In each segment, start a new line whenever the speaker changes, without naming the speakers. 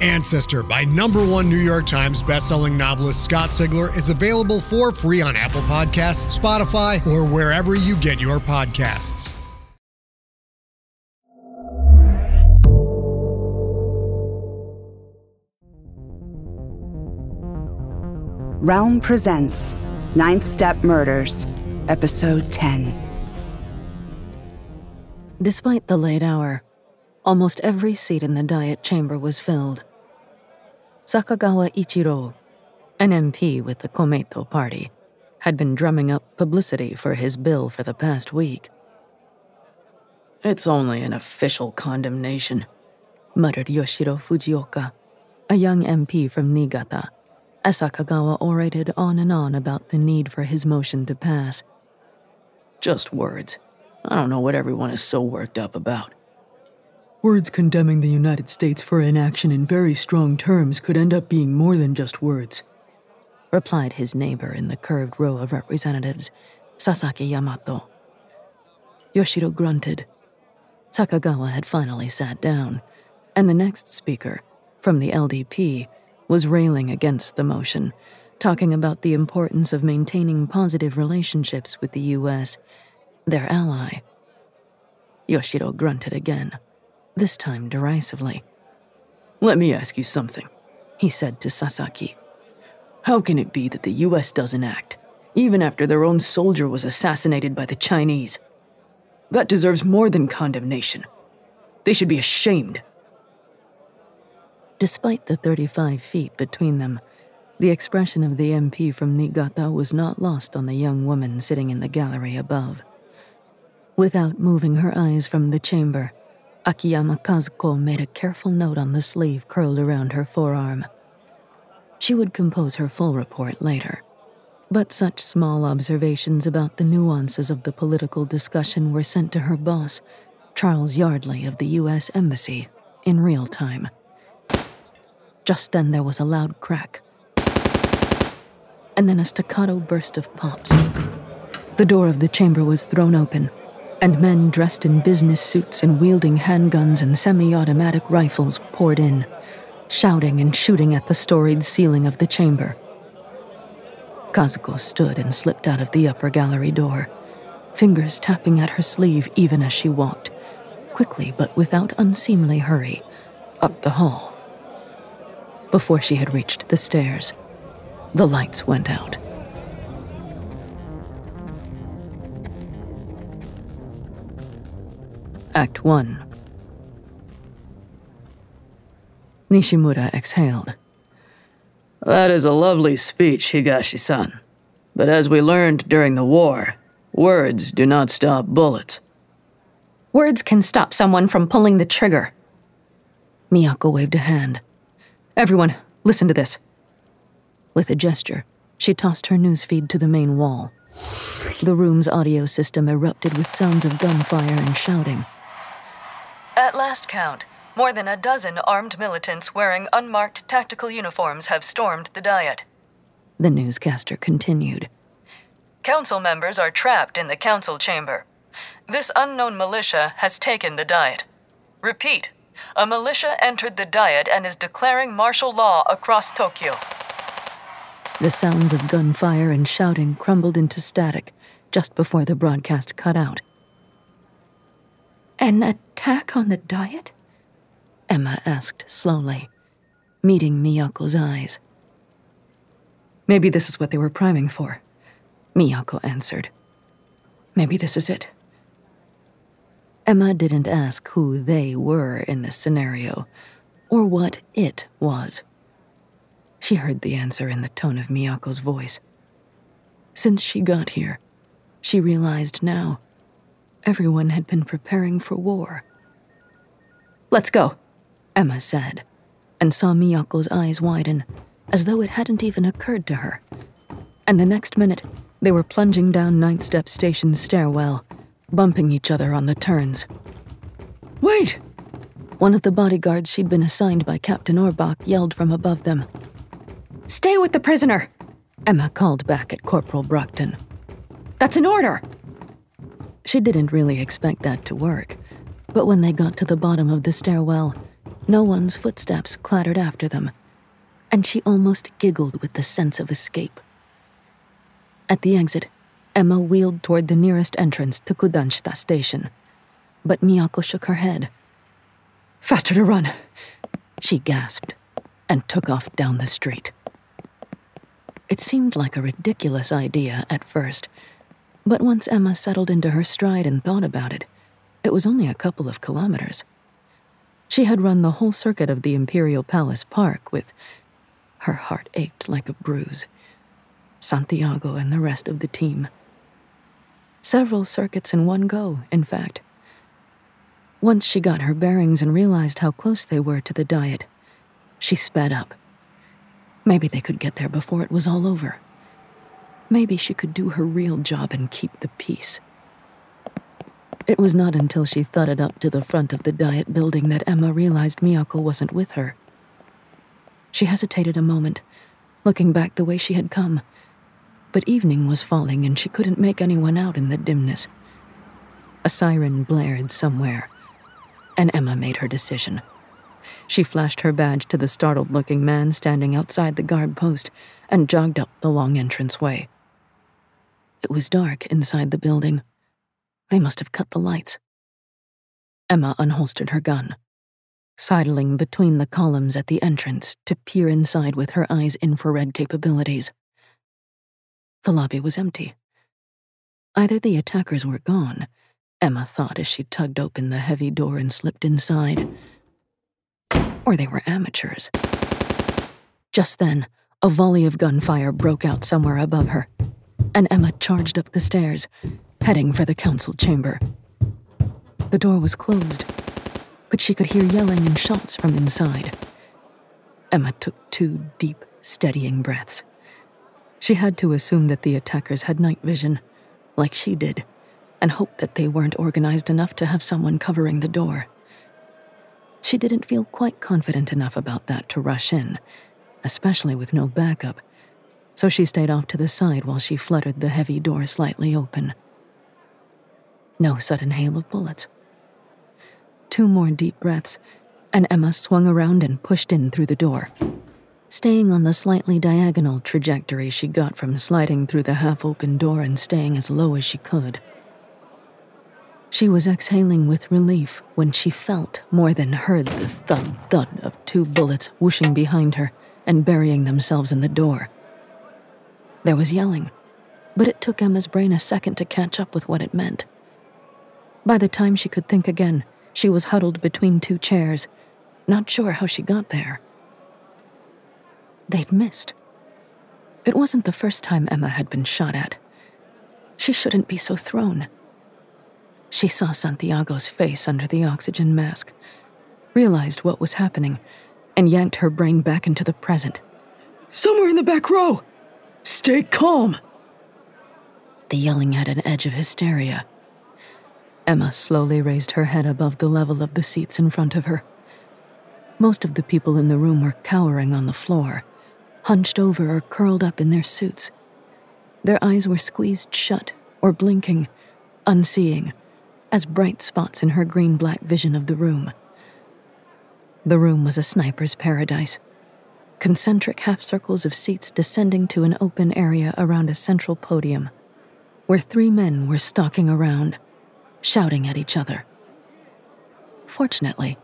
Ancestor by number one New York Times bestselling novelist Scott Sigler is available for free on Apple Podcasts, Spotify, or wherever you get your podcasts.
Realm presents Ninth Step Murders, Episode 10.
Despite the late hour, almost every seat in the Diet chamber was filled. Sakagawa Ichiro, an MP with the Komeito party, had been drumming up publicity for his bill for the past week.
It's only an official condemnation,
muttered Yoshiro Fujioka, a young MP from Niigata as Sakagawa orated on and on about the need for his motion to pass.
Just words. I don't know what everyone is so worked up about.
Words condemning the United States for inaction in very strong terms could end up being more than just words,
replied his neighbor in the curved row of representatives, Sasaki Yamato. Yoshiro grunted. Sakagawa had finally sat down, and the next speaker, from the LDP, was railing against the motion, talking about the importance of maintaining positive relationships with the U.S., their ally. Yoshiro grunted again, this time derisively.
Let me ask you something, he said to Sasaki. How can it be that the U.S. doesn't act, even after their own soldier was assassinated by the Chinese? That deserves more than condemnation. They should be ashamed.
Despite the 35 feet between them, the expression of the MP from Niigata was not lost on the young woman sitting in the gallery above. Without moving her eyes from the chamber, Akiyama Kazuko made a careful note on the sleeve curled around her forearm. She would compose her full report later, but such small observations about the nuances of the political discussion were sent to her boss, Charles Yardley of the U.S. Embassy, in real time. Just then there was a loud crack. And then a staccato burst of pops. The door of the chamber was thrown open, and men dressed in business suits and wielding handguns and semi automatic rifles poured in, shouting and shooting at the storied ceiling of the chamber. Kazuko stood and slipped out of the upper gallery door, fingers tapping at her sleeve even as she walked, quickly but without unseemly hurry, up the hall. Before she had reached the stairs, the lights went out. Act 1 Nishimura exhaled.
That is a lovely speech, Higashi san. But as we learned during the war, words do not stop bullets.
Words can stop someone from pulling the trigger.
Miyako waved a hand. Everyone, listen to this. With a gesture, she tossed her newsfeed to the main wall. The room's audio system erupted with sounds of gunfire and shouting.
At last count, more than a dozen armed militants wearing unmarked tactical uniforms have stormed the Diet.
The newscaster continued.
Council members are trapped in the council chamber. This unknown militia has taken the Diet. Repeat, A militia entered the Diet and is declaring martial law across Tokyo.
The sounds of gunfire and shouting crumbled into static just before the broadcast cut out.
An attack on the Diet?
Emma asked slowly, meeting Miyako's eyes. Maybe this is what they were priming for, Miyako answered. Maybe this is it. Emma didn't ask who they were in this scenario, or what it was. She heard the answer in the tone of Miyako's voice. Since she got here, she realized now everyone had been preparing for war. Let's go, Emma said, and saw Miyako's eyes widen, as though it hadn't even occurred to her. And the next minute, they were plunging down Ninth Step Station's stairwell bumping each other on the turns. Wait! One of the bodyguards she'd been assigned by Captain Orbach yelled from above them.
Stay with the prisoner!
Emma called back at Corporal Brockton.
That's an order!
She didn't really expect that to work, but when they got to the bottom of the stairwell, no one's footsteps clattered after them, and she almost giggled with the sense of escape. At the exit, Emma wheeled toward the nearest entrance to Kudanshita station. But Miyako shook her head. Faster to run, she gasped, and took off down the street. It seemed like a ridiculous idea at first, but once Emma settled into her stride and thought about it, it was only a couple of kilometers. She had run the whole circuit of the Imperial Palace Park with. Her heart ached like a bruise. Santiago and the rest of the team. Several circuits in one go, in fact. Once she got her bearings and realized how close they were to the Diet, she sped up. Maybe they could get there before it was all over. Maybe she could do her real job and keep the peace. It was not until she thudded up to the front of the Diet building that Emma realized Miyako wasn't with her. She hesitated a moment, looking back the way she had come but evening was falling and she couldn't make anyone out in the dimness. A siren blared somewhere, and Emma made her decision. She flashed her badge to the startled looking man standing outside the guard post and jogged up the long entranceway. It was dark inside the building. They must have cut the lights. Emma unholstered her gun, sidling between the columns at the entrance to peer inside with her eyes' infrared capabilities. The lobby was empty. Either the attackers were gone, Emma thought as she tugged open the heavy door and slipped inside, or they were amateurs. Just then, a volley of gunfire broke out somewhere above her, and Emma charged up the stairs, heading for the council chamber. The door was closed, but she could hear yelling and shots from inside. Emma took two deep, steadying breaths. She had to assume that the attackers had night vision, like she did, and hoped that they weren't organized enough to have someone covering the door. She didn't feel quite confident enough about that to rush in, especially with no backup, so she stayed off to the side while she fluttered the heavy door slightly open. No sudden hail of bullets. Two more deep breaths, and Emma swung around and pushed in through the door staying on the slightly diagonal trajectory she got from sliding through the half open door and staying as low as she could. She was exhaling with relief when she felt more than heard the thud thud of two bullets whooshing behind her and burying themselves in the door. There was yelling, but it took Emma's brain a second to catch up with what it meant. By the time she could think again, she was huddled between two chairs, not sure how she got there. They'd missed. It wasn't the first time Emma had been shot at. She shouldn't be so thrown. She saw Santiago's face under the oxygen mask, realized what was happening, and yanked her brain back into the present.
Somewhere in the back row! Stay calm!
The yelling had an edge of hysteria. Emma slowly raised her head above the level of the seats in front of her. Most of the people in the room were cowering on the floor, hunched over or curled up in their suits. Their eyes were squeezed shut or blinking, unseeing, as bright spots in her green black vision of the room. The room was a sniper's paradise. Concentric half circles of seats descending to an open area around a central podium, where three men were stalking around, shouting at each other. Fortunately,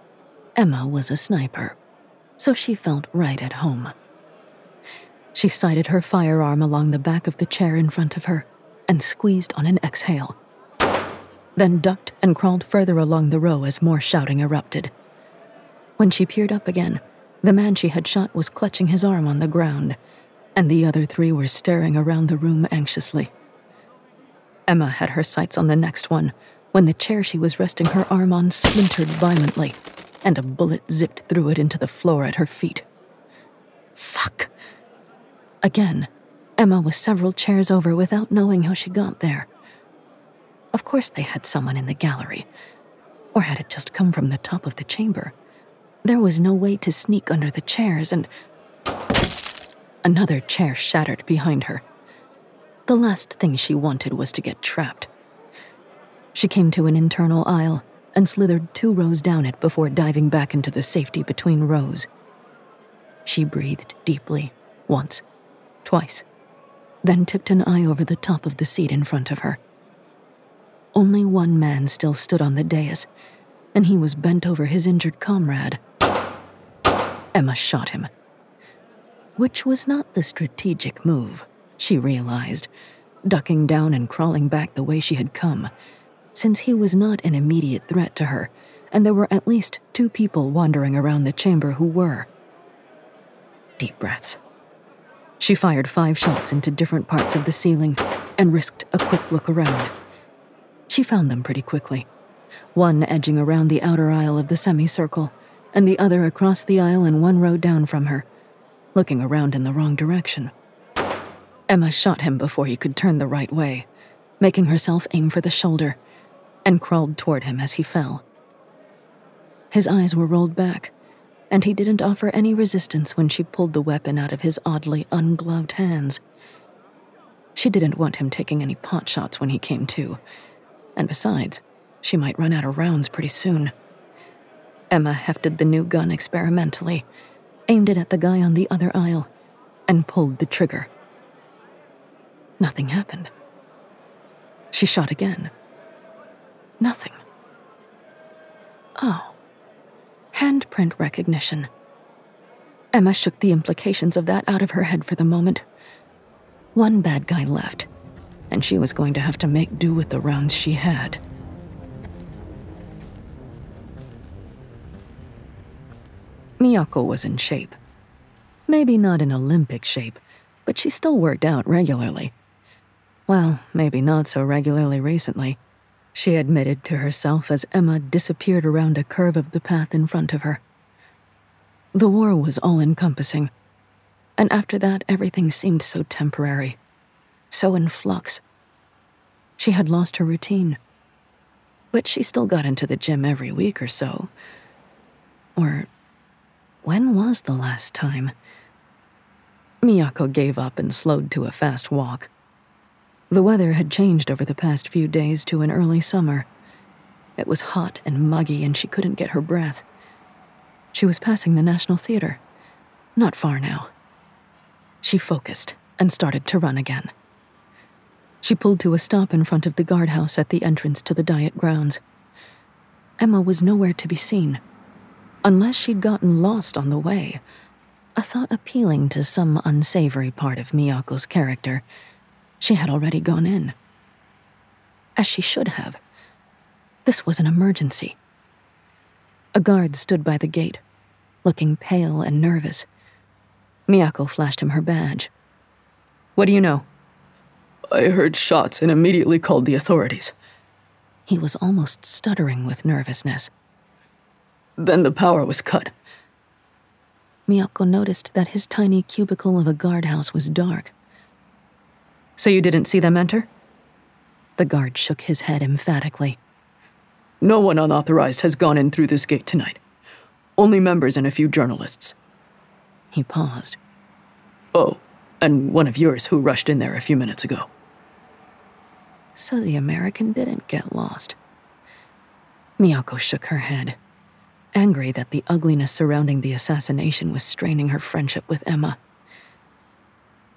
Emma was a sniper, so she felt right at home. She sighted her firearm along the back of the chair in front of her and squeezed on an exhale. Then ducked and crawled further along the row as more shouting erupted. When she peered up again, the man she had shot was clutching his arm on the ground, and the other three were staring around the room anxiously. Emma had her sights on the next one when the chair she was resting her arm on splintered violently, and a bullet zipped through it into the floor at her feet. Fuck! Again, Emma was several chairs over without knowing how she got there. Of course, they had someone in the gallery. Or had it just come from the top of the chamber? There was no way to sneak under the chairs, and. Another chair shattered behind her. The last thing she wanted was to get trapped. She came to an internal aisle and slithered two rows down it before diving back into the safety between rows. She breathed deeply, once twice, then tipped an eye over the top of the seat in front of her. Only one man still stood on the dais, and he was bent over his injured comrade. Emma shot him. Which was not the strategic move, she realized, ducking down and crawling back the way she had come, since he was not an immediate threat to her, and there were at least two people wandering around the chamber who were. Deep breaths. She fired five shots into different parts of the ceiling and risked a quick look around. She found them pretty quickly, one edging around the outer aisle of the semicircle, and the other across the aisle and one row down from her, looking around in the wrong direction. Emma shot him before he could turn the right way, making herself aim for the shoulder, and crawled toward him as he fell. His eyes were rolled back, and he didn't offer any resistance when she pulled the weapon out of his oddly ungloved hands. She didn't want him taking any pot shots when he came to, and besides, she might run out of rounds pretty soon. Emma hefted the new gun experimentally, aimed it at the guy on the other aisle, and pulled the trigger. Nothing happened. She shot again. Nothing. Oh handprint recognition. Emma shook the implications of that out of her head for the moment. One bad guy left, and she was going to have to make do with the rounds she had. Miyako was in shape. Maybe not in Olympic shape, but she still worked out regularly. Well, maybe not so regularly recently she admitted to herself as Emma disappeared around a curve of the path in front of her. The war was all encompassing, and after that, everything seemed so temporary, so in flux. She had lost her routine, but she still got into the gym every week or so. Or when was the last time? Miyako gave up and slowed to a fast walk. The weather had changed over the past few days to an early summer. It was hot and muggy, and she couldn't get her breath. She was passing the National Theater. Not far now. She focused and started to run again. She pulled to a stop in front of the guardhouse at the entrance to the Diet grounds. Emma was nowhere to be seen, unless she'd gotten lost on the way, a thought appealing to some unsavory part of Miyako's character she had already gone in. As she should have. This was an emergency. A guard stood by the gate, looking pale and nervous. Miyako flashed him her badge. What do you know?
I heard shots and immediately called the authorities.
He was almost stuttering with nervousness.
Then the power was cut.
Miyako noticed that his tiny cubicle of a guardhouse was dark. So you didn't see them enter? The guard shook his head emphatically.
No one unauthorized has gone in through this gate tonight. Only members and a few journalists.
He paused.
Oh, and one of yours who rushed in there a few minutes ago.
So the American didn't get lost. Miyako shook her head. Angry that the ugliness surrounding the assassination was straining her friendship with Emma.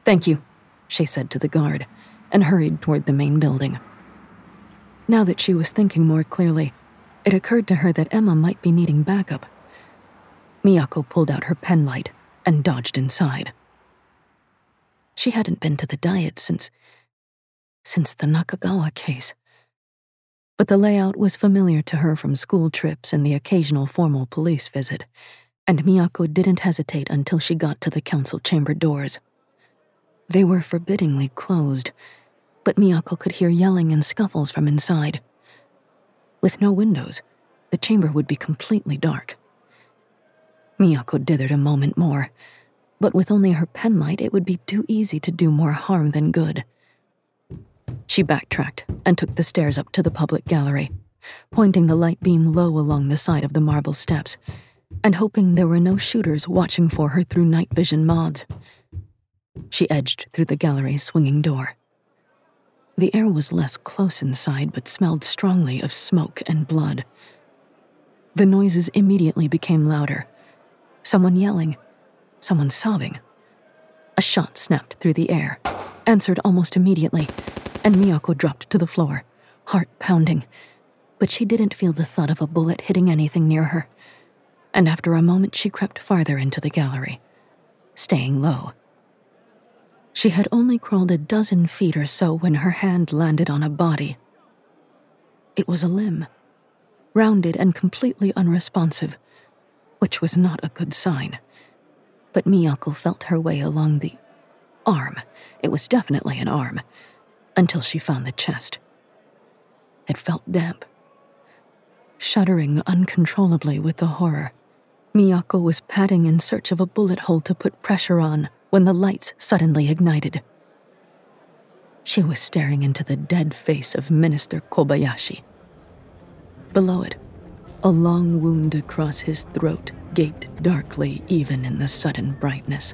Thank you, she said to the guard, and hurried toward the main building. Now that she was thinking more clearly, it occurred to her that Emma might be needing backup. Miyako pulled out her penlight and dodged inside. She hadn't been to the Diet since. since the Nakagawa case. But the layout was familiar to her from school trips and the occasional formal police visit, and Miyako didn't hesitate until she got to the council chamber doors. They were forbiddingly closed, but Miyako could hear yelling and scuffles from inside. With no windows, the chamber would be completely dark. Miyako dithered a moment more, but with only her penlight, it would be too easy to do more harm than good. She backtracked and took the stairs up to the public gallery, pointing the light beam low along the side of the marble steps, and hoping there were no shooters watching for her through night vision mods. She edged through the gallery's swinging door. The air was less close inside, but smelled strongly of smoke and blood. The noises immediately became louder someone yelling, someone sobbing. A shot snapped through the air, answered almost immediately, and Miyako dropped to the floor, heart pounding. But she didn't feel the thud of a bullet hitting anything near her. And after a moment, she crept farther into the gallery, staying low. She had only crawled a dozen feet or so when her hand landed on a body. It was a limb, rounded and completely unresponsive, which was not a good sign. But Miyako felt her way along the arm. It was definitely an arm, until she found the chest. It felt damp. Shuddering uncontrollably with the horror, Miyako was padding in search of a bullet hole to put pressure on when the lights suddenly ignited. She was staring into the dead face of Minister Kobayashi. Below it, a long wound across his throat gaped darkly even in the sudden brightness.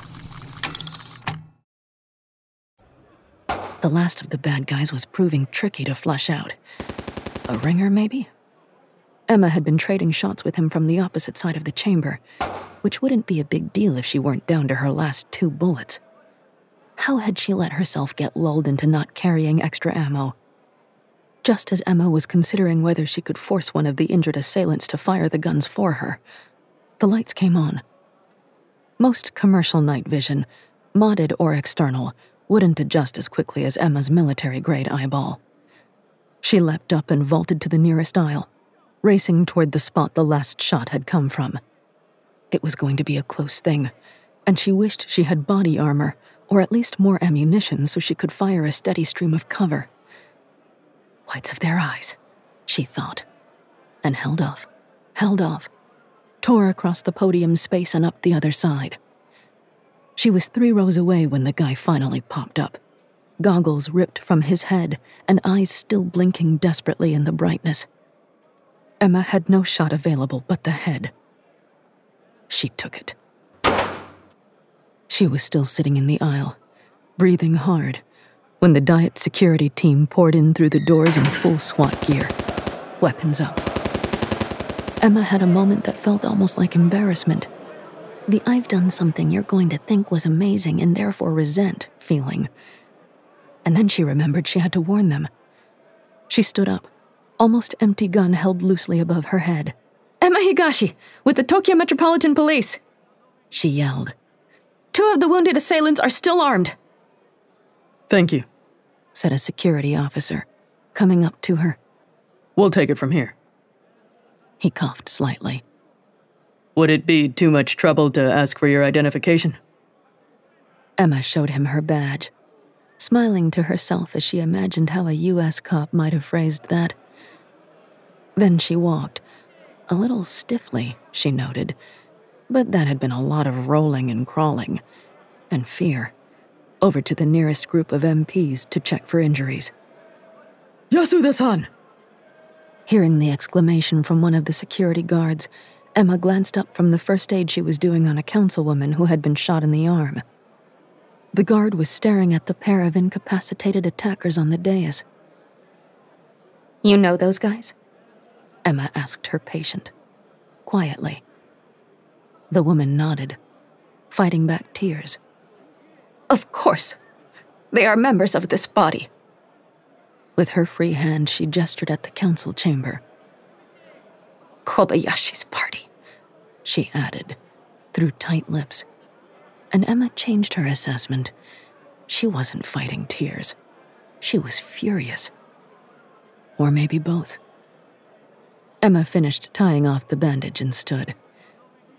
The last of the bad guys was proving tricky to flush out. A ringer, maybe? Emma had been trading shots with him from the opposite side of the chamber, which wouldn't be a big deal if she weren't down to her last two bullets. How had she let herself get lulled into not carrying extra ammo? Just as Emma was considering whether she could force one of the injured assailants to fire the guns for her, the lights came on. Most commercial night vision, modded or external, wouldn't adjust as quickly as Emma's military grade eyeball. She leapt up and vaulted to the nearest aisle, racing toward the spot the last shot had come from. It was going to be a close thing, and she wished she had body armor, or at least more ammunition so she could fire a steady stream of cover. Whites of their eyes, she thought, and held off, held off, tore across the podium space and up the other side. She was three rows away when the guy finally popped up, goggles ripped from his head and eyes still blinking desperately in the brightness. Emma had no shot available but the head. She took it. She was still sitting in the aisle, breathing hard, when the diet security team poured in through the doors in full SWAT gear, weapons up. Emma had a moment that felt almost like embarrassment. The I've done something you're going to think was amazing and therefore resent feeling. And then she remembered she had to warn them. She stood up, almost empty gun held loosely above her head.
Emma Higashi, with the Tokyo Metropolitan Police,
she yelled.
Two of the wounded assailants are still armed.
Thank you,
said a security officer, coming up to her.
We'll take it from here.
He coughed slightly.
Would it be too much trouble to ask for your identification?
Emma showed him her badge, smiling to herself as she imagined how a U.S. cop might have phrased that. Then she walked, A little stiffly, she noted, but that had been a lot of rolling and crawling, and fear, over to the nearest group of MPs to check for injuries.
Yasuda san!
Hearing the exclamation from one of the security guards, Emma glanced up from the first aid she was doing on a councilwoman who had been shot in the arm. The guard was staring at the pair of incapacitated attackers on the dais.
You know those guys?
Emma asked her patient, quietly. The woman nodded, fighting back tears.
Of course. They are members of this body.
With her free hand, she gestured at the council chamber.
Kobayashi's party,
she added, through tight lips. And Emma changed her assessment. She wasn't fighting tears. She was furious. Or maybe both. Emma finished tying off the bandage and stood.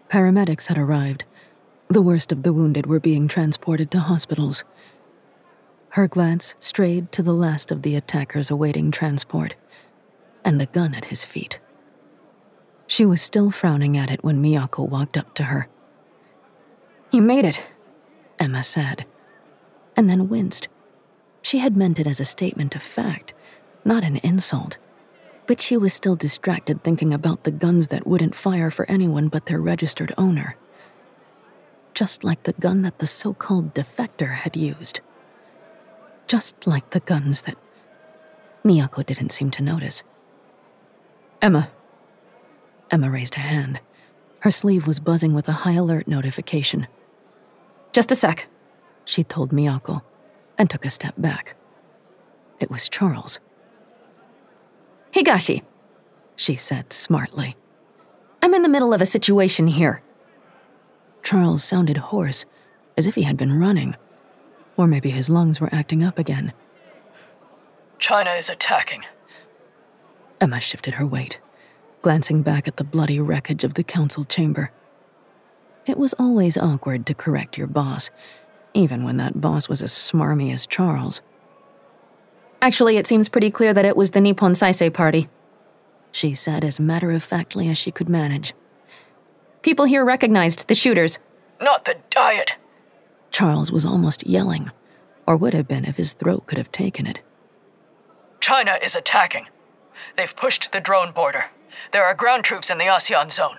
Paramedics had arrived. The worst of the wounded were being transported to hospitals. Her glance strayed to the last of the attackers awaiting transport, and the gun at his feet. She was still frowning at it when Miyako walked up to her.
You made it,
Emma said, and then winced. She had meant it as a statement of fact, not an insult. But she was still distracted thinking about the guns that wouldn't fire for anyone but their registered owner. Just like the gun that the so called defector had used. Just like the guns that. Miyako didn't seem to notice.
Emma,
Emma raised a hand. Her sleeve was buzzing with a high alert notification.
Just a sec,
she told Miyako, and took a step back. It was Charles.
Higashi,
she said smartly.
I'm in the middle of a situation here.
Charles sounded hoarse, as if he had been running. Or maybe his lungs were acting up again.
China is attacking.
Emma shifted her weight glancing back at the bloody wreckage of the council chamber. It was always awkward to correct your boss, even when that boss was as smarmy as Charles.
Actually, it seems pretty clear that it was the Nippon Saisei party,
she said as matter of factly as she could manage.
People here recognized the shooters.
Not the diet!
Charles was almost yelling, or would have been if his throat could have taken it.
China is attacking. They've pushed the drone border. There are ground troops in the ASEAN zone.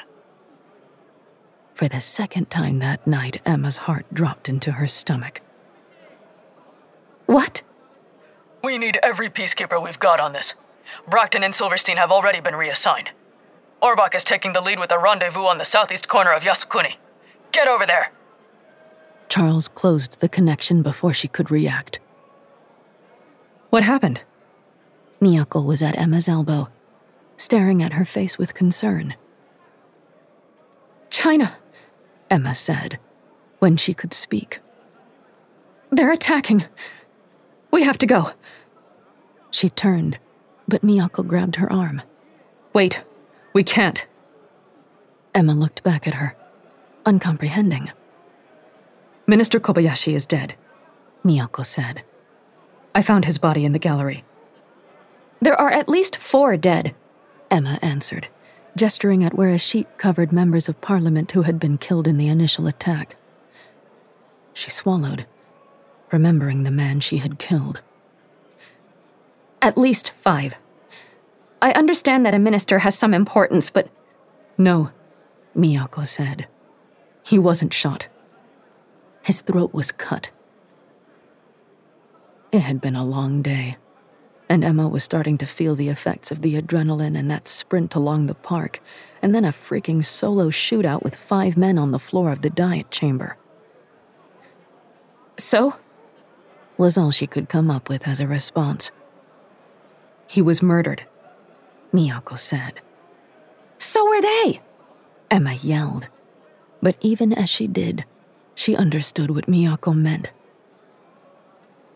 For the second time that night, Emma's heart dropped into her stomach.
What?
We need every peacekeeper we've got on this. Brockton and Silverstein have already been reassigned. Orbach is taking the lead with a rendezvous on the southeast corner of Yasukuni. Get over there!
Charles closed the connection before she could react.
What happened?
Miyako was at Emma's elbow, staring at her face with concern.
China,
Emma said, when she could speak.
They're attacking. We have to go.
She turned, but Miyako grabbed her arm.
Wait, we can't.
Emma looked back at her, uncomprehending.
Minister Kobayashi is dead,
Miyako said.
I found his body in the gallery.
There are at least four dead,
Emma answered, gesturing at where a sheet covered members of parliament who had been killed in the initial attack. She swallowed, remembering the man she had killed.
At least five. I understand that a minister has some importance, but.
No, Miyako said. He wasn't shot. His throat was cut. It had been a long day and Emma was starting to feel the effects of the adrenaline and that sprint along the park, and then a freaking solo shootout with five men on the floor of the diet chamber.
So?
Was all she could come up with as a response.
He was murdered,
Miyako said.
So were they!
Emma yelled. But even as she did, she understood what Miyako meant.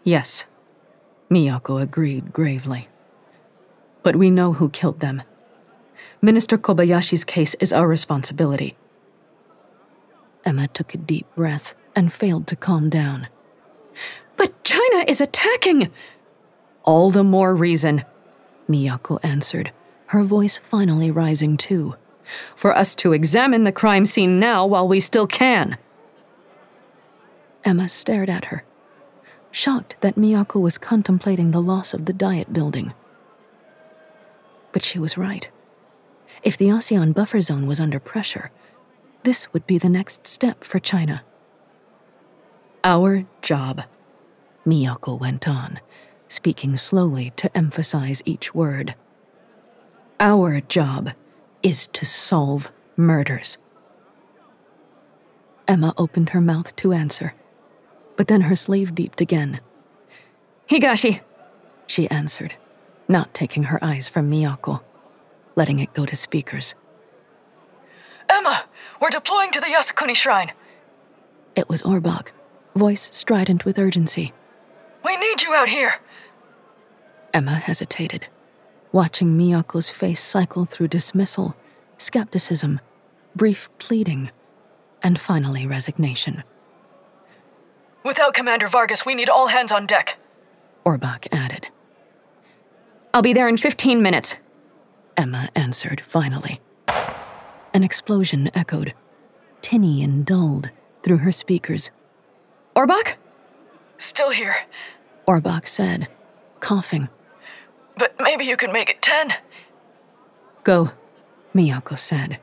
Yes, Miyako agreed gravely. But we know who killed them. Minister Kobayashi's case is our responsibility.
Emma took a deep breath and failed to calm down.
But China is attacking!
All the more reason,
Miyako answered, her voice finally rising too.
For us to examine the crime scene now while we still can.
Emma stared at her, shocked that Miyako was contemplating the loss of the diet building. But she was right. If the ASEAN buffer zone was under pressure, this would be the next step for China. Our job, Miyako went on, speaking slowly to emphasize each word. Our job is to solve murders. Emma opened her mouth to answer, but then her sleeve beeped again.
Higashi,
she answered, not taking her eyes from Miyako, letting it go to speakers.
Emma, we're deploying to the Yasukuni Shrine.
It was Orbach, voice strident with urgency.
We need you out here.
Emma hesitated, watching Miyako's face cycle through dismissal, skepticism, brief pleading, and finally resignation.
Without Commander Vargas, we need all hands on deck.
Orbach added.
I'll be there in 15 minutes.
Emma answered finally. An explosion echoed, tinny and dulled, through her speakers.
Orbach?
Still here.
Orbach said, coughing.
But maybe you can make it ten.
Go, Miyako said.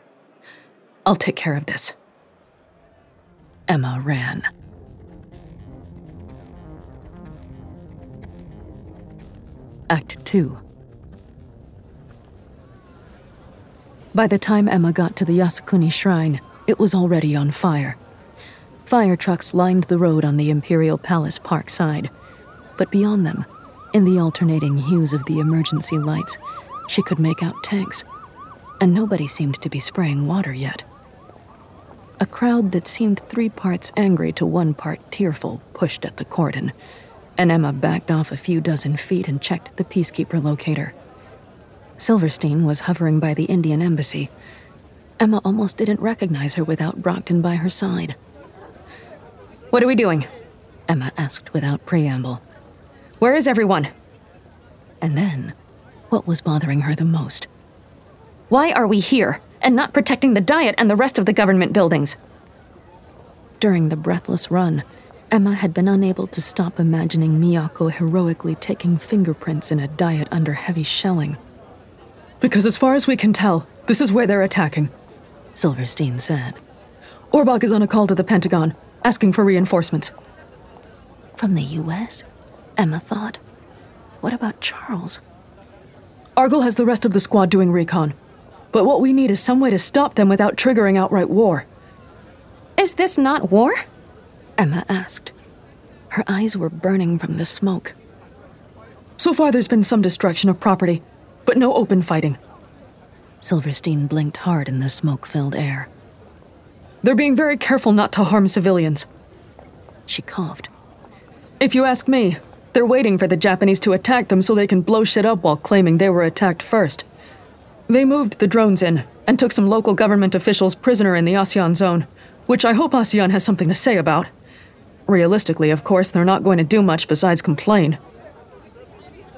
I'll take care of this. Emma ran. Act 2 By the time Emma got to the Yasukuni shrine, it was already on fire. Fire trucks lined the road on the Imperial Palace Park side, but beyond them, in the alternating hues of the emergency lights, she could make out tanks, and nobody seemed to be spraying water yet. A crowd that seemed three parts angry to one part tearful pushed at the cordon and Emma backed off a few dozen feet and checked the peacekeeper locator. Silverstein was hovering by the Indian embassy. Emma almost didn't recognize her without Brockton by her side.
What are we doing?
Emma asked without preamble.
Where is everyone?
And then, what was bothering her the most?
Why are we here and not protecting the diet and the rest of the government buildings?
During the breathless run, Emma had been unable to stop imagining Miyako heroically taking fingerprints in a diet under heavy shelling.
Because as far as we can tell, this is where they're attacking,
Silverstein said.
Orbach is on a call to the Pentagon, asking for reinforcements.
From the U.S.? Emma thought. What about Charles?
Argyll has the rest of the squad doing recon. But what we need is some way to stop them without triggering outright war.
Is this not war?
Emma asked. Her eyes were burning from the smoke.
So far, there's been some destruction of property, but no open fighting.
Silverstein blinked hard in the smoke filled air.
They're being very careful not to harm civilians.
She coughed.
If you ask me, they're waiting for the Japanese to attack them so they can blow shit up while claiming they were attacked first. They moved the drones in and took some local government officials prisoner in the ASEAN zone, which I hope ASEAN has something to say about. Realistically, of course, they're not going to do much besides complain.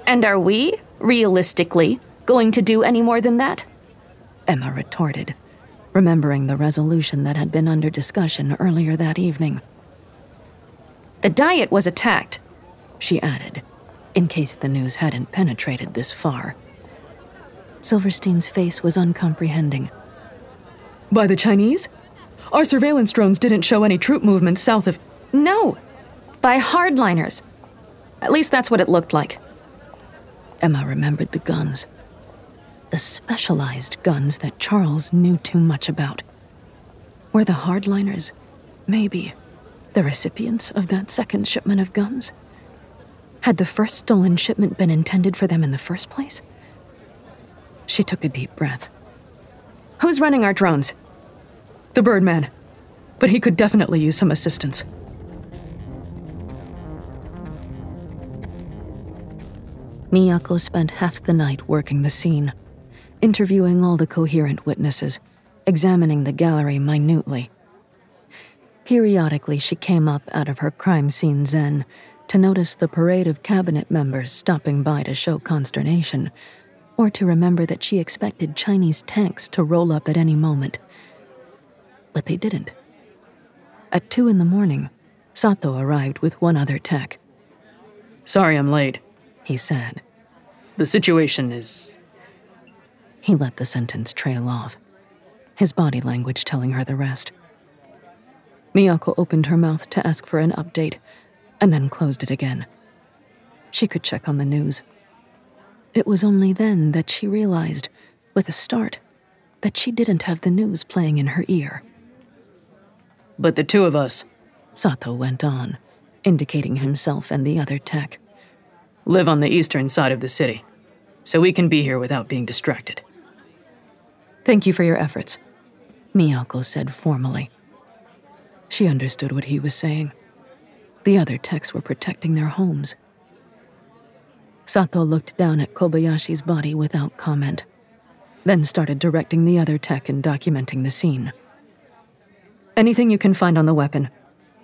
And are we, realistically, going to do any more than that?
Emma retorted, remembering the resolution that had been under discussion earlier that evening.
The diet was attacked,
she added, in case the news hadn't penetrated this far. Silverstein's face was uncomprehending.
By the Chinese? Our surveillance drones didn't show any troop movements south of.
No, by hardliners. At least that's what it looked like.
Emma remembered the guns. The specialized guns that Charles knew too much about. Were the hardliners, maybe, the recipients of that second shipment of guns? Had the first stolen shipment been intended for them in the first place? She took a deep breath.
Who's running our drones?
The Birdman. But he could definitely use some assistance.
Miyako spent half the night working the scene, interviewing all the coherent witnesses, examining the gallery minutely. Periodically, she came up out of her crime scene zen to notice the parade of cabinet members stopping by to show consternation, or to remember that she expected Chinese tanks to roll up at any moment. But they didn't. At two in the morning, Sato arrived with one other tech.
Sorry I'm late, he said. The situation is.
He let the sentence trail off, his body language telling her the rest. Miyako opened her mouth to ask for an update, and then closed it again. She could check on the news. It was only then that she realized, with a start, that she didn't have the news playing in her ear.
But the two of us,
Sato went on, indicating himself and the other tech,
live on the eastern side of the city, so we can be here without being distracted.
Thank you for your efforts, Miyako said formally. She understood what he was saying. The other techs were protecting their homes. Sato looked down at Kobayashi's body without comment, then started directing the other tech and documenting the scene. Anything you can find on the weapon,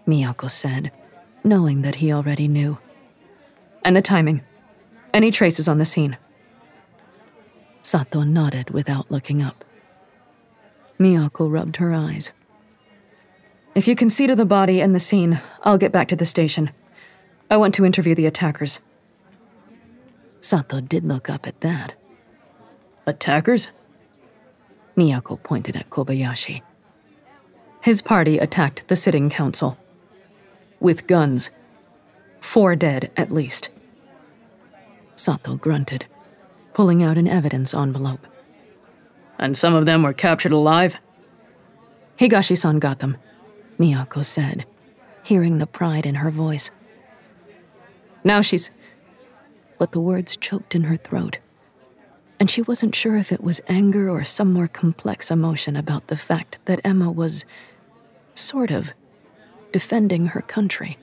Miyako said, knowing that he already knew. And the timing. Any traces on the scene? Sato nodded without looking up. Miyako rubbed her eyes. If you can see to the body and the scene, I'll get back to the station. I want to interview the attackers. Sato did look up at that.
Attackers?
Miyako pointed at Kobayashi. His party attacked the sitting council. With guns. Four dead, at least. Sato grunted, pulling out an evidence envelope.
And some of them were captured alive?
Higashi san got them. Miyako said, hearing the pride in her voice. Now she's. But the words choked in her throat, and she wasn't sure if it was anger or some more complex emotion about the fact that Emma was, sort of, defending her country.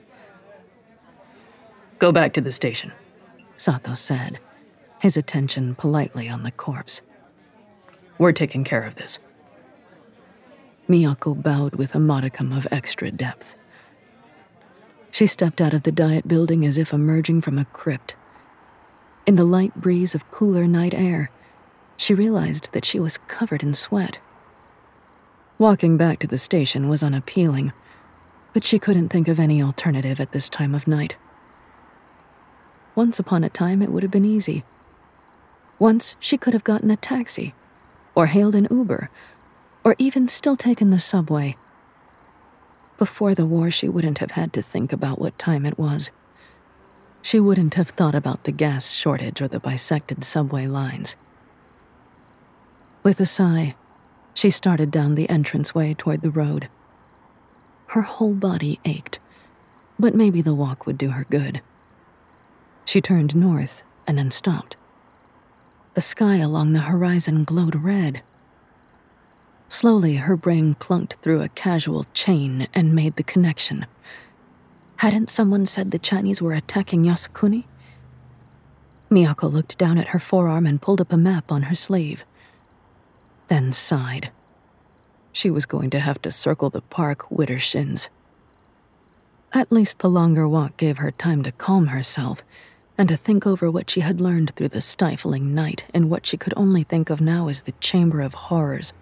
Go back to the station,
Sato said, his attention politely on the corpse.
We're taking care of this.
Miyako bowed with a modicum of extra depth. She stepped out of the diet building as if emerging from a crypt. In the light breeze of cooler night air, she realized that she was covered in sweat. Walking back to the station was unappealing, but she couldn't think of any alternative at this time of night. Once upon a time, it would have been easy. Once, she could have gotten a taxi, or hailed an Uber, or even still taken the subway. Before the war, she wouldn't have had to think about what time it was. She wouldn't have thought about the gas shortage or the bisected subway lines. With a sigh, she started down the entranceway toward the road. Her whole body ached, but maybe the walk would do her good. She turned north and then stopped. The sky along the horizon glowed red. Slowly, her brain plunked through a casual chain and made the connection. Hadn't someone said the Chinese were attacking Yasukuni? Miyako looked down at her forearm and pulled up a map on her sleeve. Then sighed. She was going to have to circle the park with her shins. At least the longer walk gave her time to calm herself and to think over what she had learned through the stifling night and what she could only think of now as the Chamber of Horrors.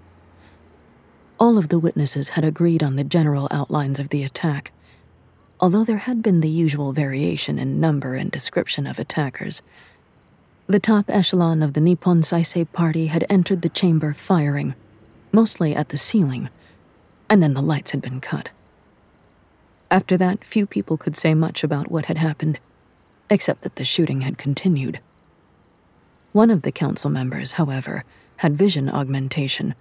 All of the witnesses had agreed on the general outlines of the attack, although there had been the usual variation in number and description of attackers. The top echelon of the Nippon Saisei Party had entered the chamber firing, mostly at the ceiling, and then the lights had been cut. After that, few people could say much about what had happened, except that the shooting had continued. One of the council members, however, had vision augmentation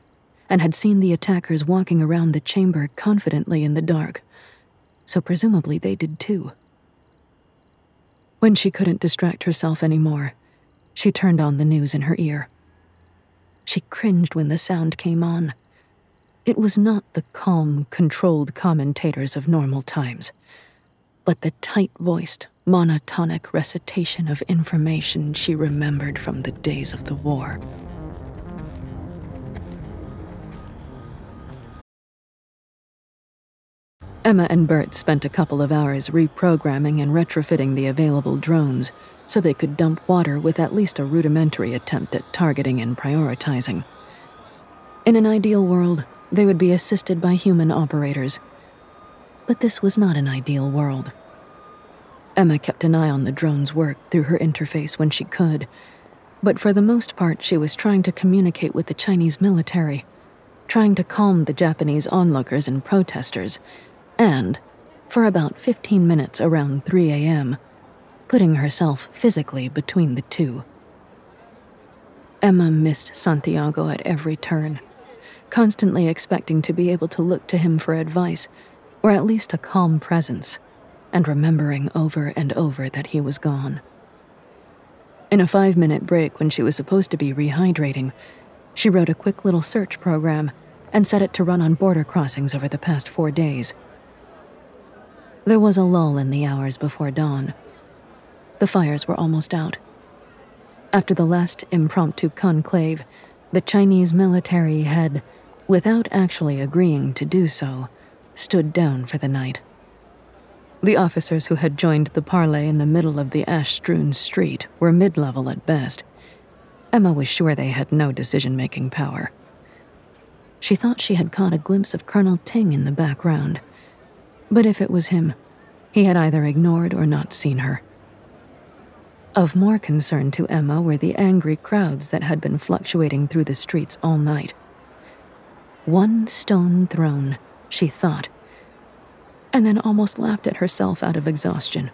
and had seen the attackers walking around the chamber confidently in the dark, so presumably they did too. When she couldn't distract herself anymore, she turned on the news in her ear. She cringed when the sound came on. It was not the calm, controlled commentators of normal times, but the tight voiced, monotonic recitation of information she remembered from the days of the war. Emma and Bert spent a couple of hours reprogramming and retrofitting the available drones so they could dump water with at least a rudimentary attempt at targeting and prioritizing. In an ideal world, they would be assisted by human operators. But this was not an ideal world. Emma kept an eye on the drone's work through her interface when she could, but for the most part, she was trying to communicate with the Chinese military, trying to calm the Japanese onlookers and protesters, and, for about 15 minutes around 3 a.m., putting herself physically between the two. Emma missed Santiago at every turn, constantly expecting to be able to look to him for advice, or at least a calm presence and remembering over and over that he was gone. In a five minute break when she was supposed to be rehydrating, she wrote a quick little search program and set it to run on border crossings over the past four days. There was a lull in the hours before dawn. The fires were almost out. After the last impromptu conclave, the Chinese military had, without actually agreeing to do so, stood down for the night. The officers who had joined the parley in the middle of the ash strewn street were mid level at best. Emma was sure they had no decision making power. She thought she had caught a glimpse of Colonel Ting in the background. But if it was him, he had either ignored or not seen her. Of more concern to Emma were the angry crowds that had been fluctuating through the streets all night. One stone thrown, she thought, and then almost laughed at herself out of exhaustion.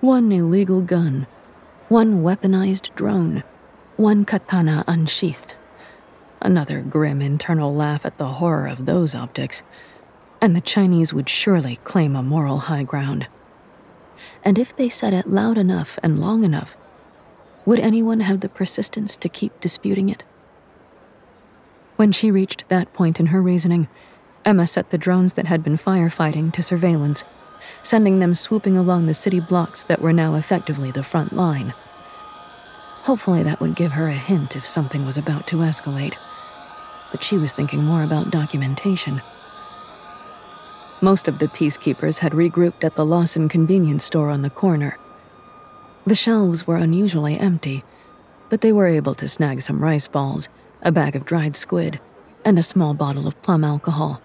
One illegal gun, one weaponized drone, one katana unsheathed. Another grim internal laugh at the horror of those optics, and the Chinese would surely claim a moral high ground. And if they said it loud enough and long enough, would anyone have the persistence to keep disputing it? When she reached that point in her reasoning, Emma set the drones that had been firefighting to surveillance, sending them swooping along the city blocks that were now effectively the front line. Hopefully, that would give her a hint if something was about to escalate. But she was thinking more about documentation. Most of the peacekeepers had regrouped at the Lawson convenience store on the corner. The shelves were unusually empty, but they were able to snag some rice balls, a bag of dried squid, and a small bottle of plum alcohol.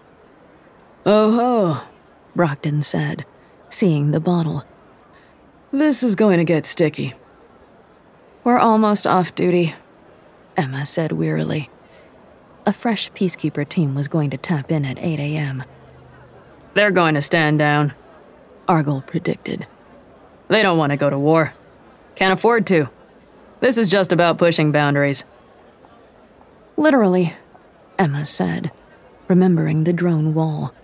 Oh ho,
Brockton said, seeing the bottle.
This is going to get sticky.
We're almost off duty,
Emma said wearily. A fresh peacekeeper team was going to tap in at 8 a.m.
They're going to stand down,
Argyll predicted.
They don't want to go to war. Can't afford to. This is just about pushing boundaries.
Literally, Emma said, remembering the drone wall.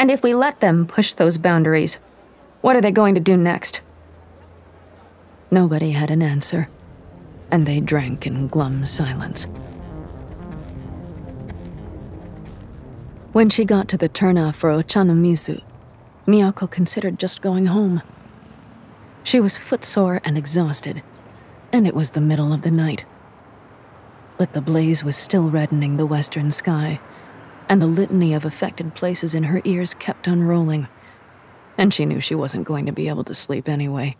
And if we let them push those boundaries, what are they going to do next?
Nobody had an answer, and they drank in glum silence. When she got to the turnoff for Ochanomizu, Miyako considered just going home. She was footsore and exhausted, and it was the middle of the night. But the blaze was still reddening the western sky, and the litany of affected places in her ears kept unrolling. And she knew she wasn't going to be able to sleep anyway.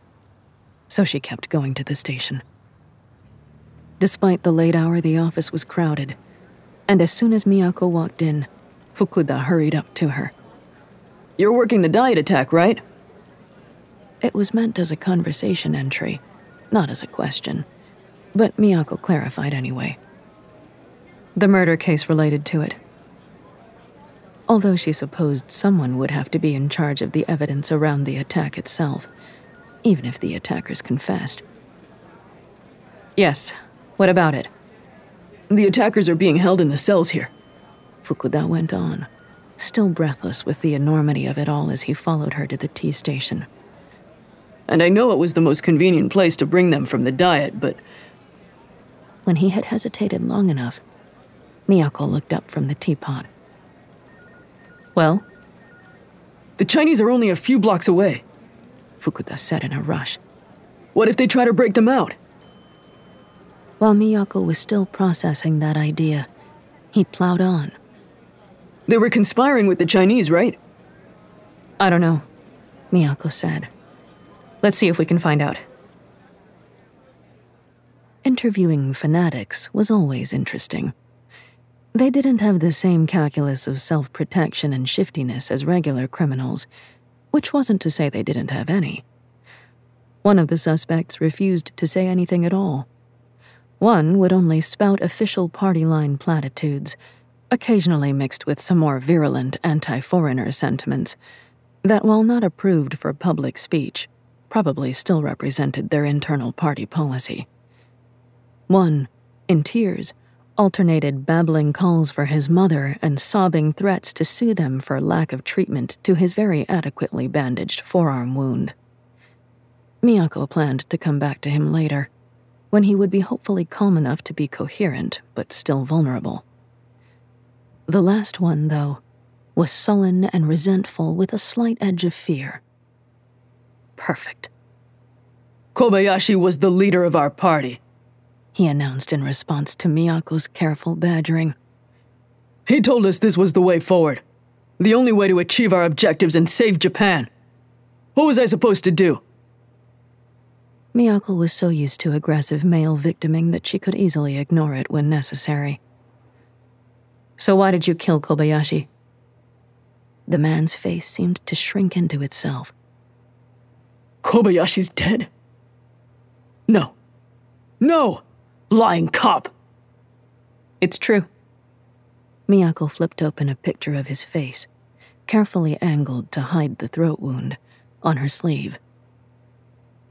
So she kept going to the station. Despite the late hour, the office was crowded, and as soon as Miyako walked in, Fukuda hurried up to her.
You're working the diet attack, right?
It was meant as a conversation entry, not as a question, but Miyako clarified anyway. The murder case related to it, although she supposed someone would have to be in charge of the evidence around the attack itself, even if the attackers confessed.
Yes, what about it?
The attackers are being held in the cells here.
Fukuda went on, still breathless with the enormity of it all as he followed her to the tea station.
And I know it was the most convenient place to bring them from the diet, but.
When he had hesitated long enough, Miyako looked up from the teapot.
Well?
The Chinese are only a few blocks away,
Fukuda said in a rush.
What if they try to break them out?
While Miyako was still processing that idea, he plowed on.
They were conspiring with the Chinese, right?
I don't know, Miyako said. Let's see if we can find out.
Interviewing fanatics was always interesting. They didn't have the same calculus of self protection and shiftiness as regular criminals, which wasn't to say they didn't have any. One of the suspects refused to say anything at all. One would only spout official party line platitudes, occasionally mixed with some more virulent anti foreigner sentiments, that, while not approved for public speech, probably still represented their internal party policy. One, in tears, alternated babbling calls for his mother and sobbing threats to sue them for lack of treatment to his very adequately bandaged forearm wound. Miyako planned to come back to him later, when he would be hopefully calm enough to be coherent but still vulnerable. The last one, though, was sullen and resentful with a slight edge of fear. Perfect.
Kobayashi was the leader of our party,
he announced in response to Miyako's careful badgering.
He told us this was the way forward, the only way to achieve our objectives and save Japan. What was I supposed to do?
Miyako was so used to aggressive male victiming that she could easily ignore it when necessary.
So, why did you kill Kobayashi?
The man's face seemed to shrink into itself.
Kobayashi's dead? No. No! Lying cop!
It's true.
Miyako flipped open a picture of his face, carefully angled to hide the throat wound, on her sleeve.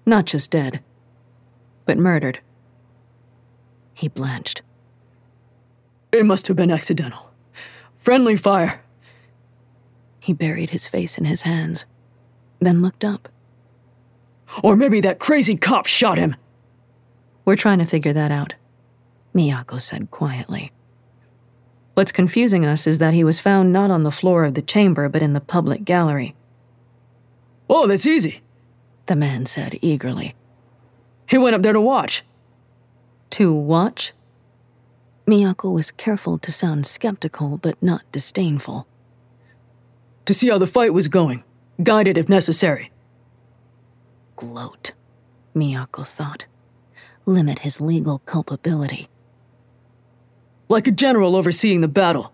Not just dead, but murdered.
He blanched.
It must have been accidental. Friendly fire.
He buried his face in his hands, then looked up.
Or maybe that crazy cop shot him.
We're trying to figure that out,
Miyako said quietly.
What's confusing us is that he was found not on the floor of the chamber, but in the public gallery.
Oh, that's easy,
the man said eagerly.
He went up there to watch.
To watch?
Miyako was careful to sound skeptical but not disdainful.
To see how the fight was going, guided if necessary.
Gloat, Miyako thought. Limit his legal culpability.
Like a general overseeing the battle.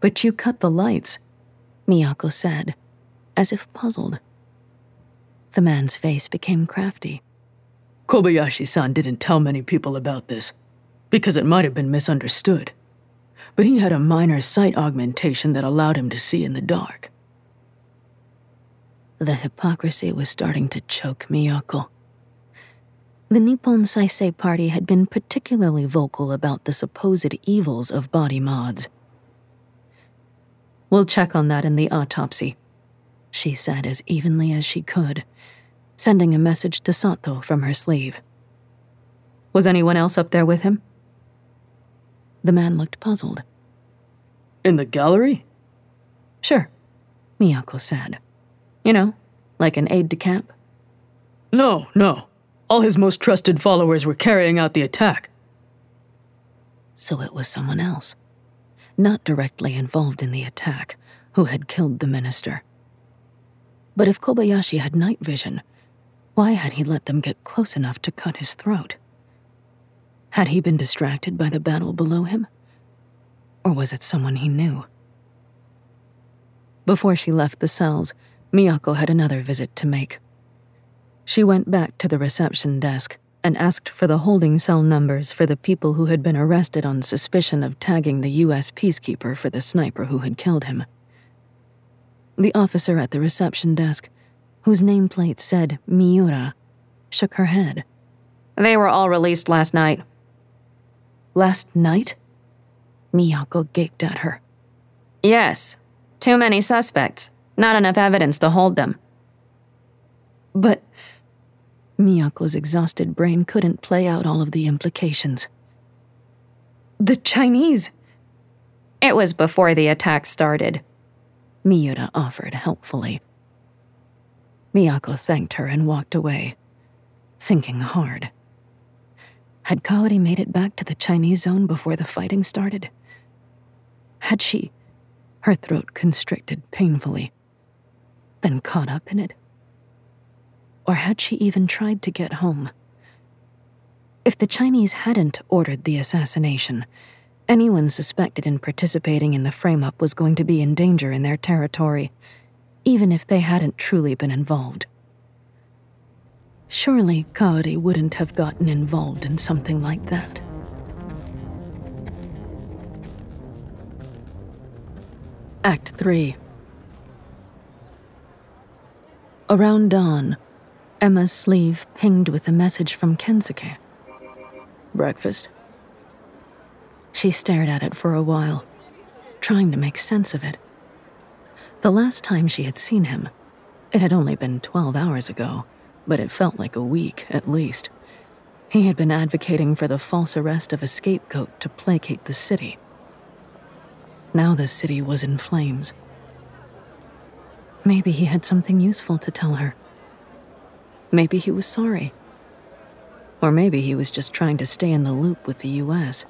But you cut the lights, Miyako said, as if puzzled. The man's face became crafty.
Kobayashi san didn't tell many people about this, because it might have been misunderstood. But he had a minor sight augmentation that allowed him to see in the dark.
The hypocrisy was starting to choke Miyako. The Nippon Saisei Party had been particularly vocal about the supposed evils of body mods.
We'll check on that in the autopsy,
she said as evenly as she could, sending a message to Sato from her sleeve.
Was anyone else up there with him?
The man looked puzzled.
In the gallery?
Sure, Miyako said. You know, like an aide de camp?
No, no. All his most trusted followers were carrying out the attack.
So it was someone else, not directly involved in the attack, who had killed the minister. But if Kobayashi had night vision, why had he let them get close enough to cut his throat? Had he been distracted by the battle below him? Or was it someone he knew? Before she left the cells, Miyako had another visit to make. She went back to the reception desk and asked for the holding cell numbers for the people who had been arrested on suspicion of tagging the U.S. peacekeeper for the sniper who had killed him. The officer at the reception desk, whose nameplate said Miura, shook her head.
They were all released last night.
Last night? Miyako gaped at her.
Yes. Too many suspects. Not enough evidence to hold them.
But Miyako's exhausted brain couldn't play out all of the implications.
The Chinese?
It was before the attack started.
Miura offered helpfully. Miyako thanked her and walked away, thinking hard. Had Kaori made it back to the Chinese zone before the fighting started? Had she Her throat constricted painfully. Been caught up in it? Or had she even tried to get home? If the Chinese hadn't ordered the assassination, anyone suspected in participating in the frame up was going to be in danger in their territory, even if they hadn't truly been involved. Surely Kaori wouldn't have gotten involved in something like that. Act 3 Around dawn, Emma's sleeve pinged with a message from Kensuke. Breakfast? She stared at it for a while, trying to make sense of it. The last time she had seen him, it had only been 12 hours ago but it felt like a week at least. He had been advocating for the false arrest of a scapegoat to placate the city. Now the city was in flames. Maybe he had something useful to tell her. Maybe he was sorry. Or maybe he was just trying to stay in the loop with the US.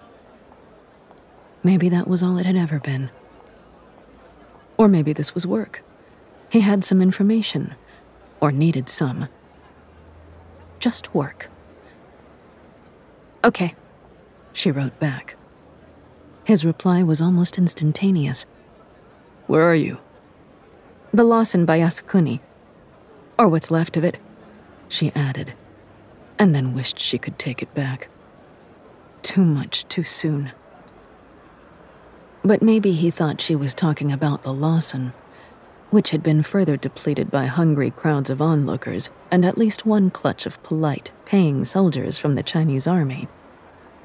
Maybe that was all it had ever been. Or maybe this was work. He had some information, or needed some. Just work. Okay, she wrote back. His reply was almost instantaneous. Where are you? The Lawson by Yasukuni. Or what's left of it, she added, and then wished she could take it back. Too much too soon. But maybe he thought she was talking about the Lawson which had been further depleted by hungry crowds of onlookers and at least one clutch of polite, paying soldiers from the Chinese army.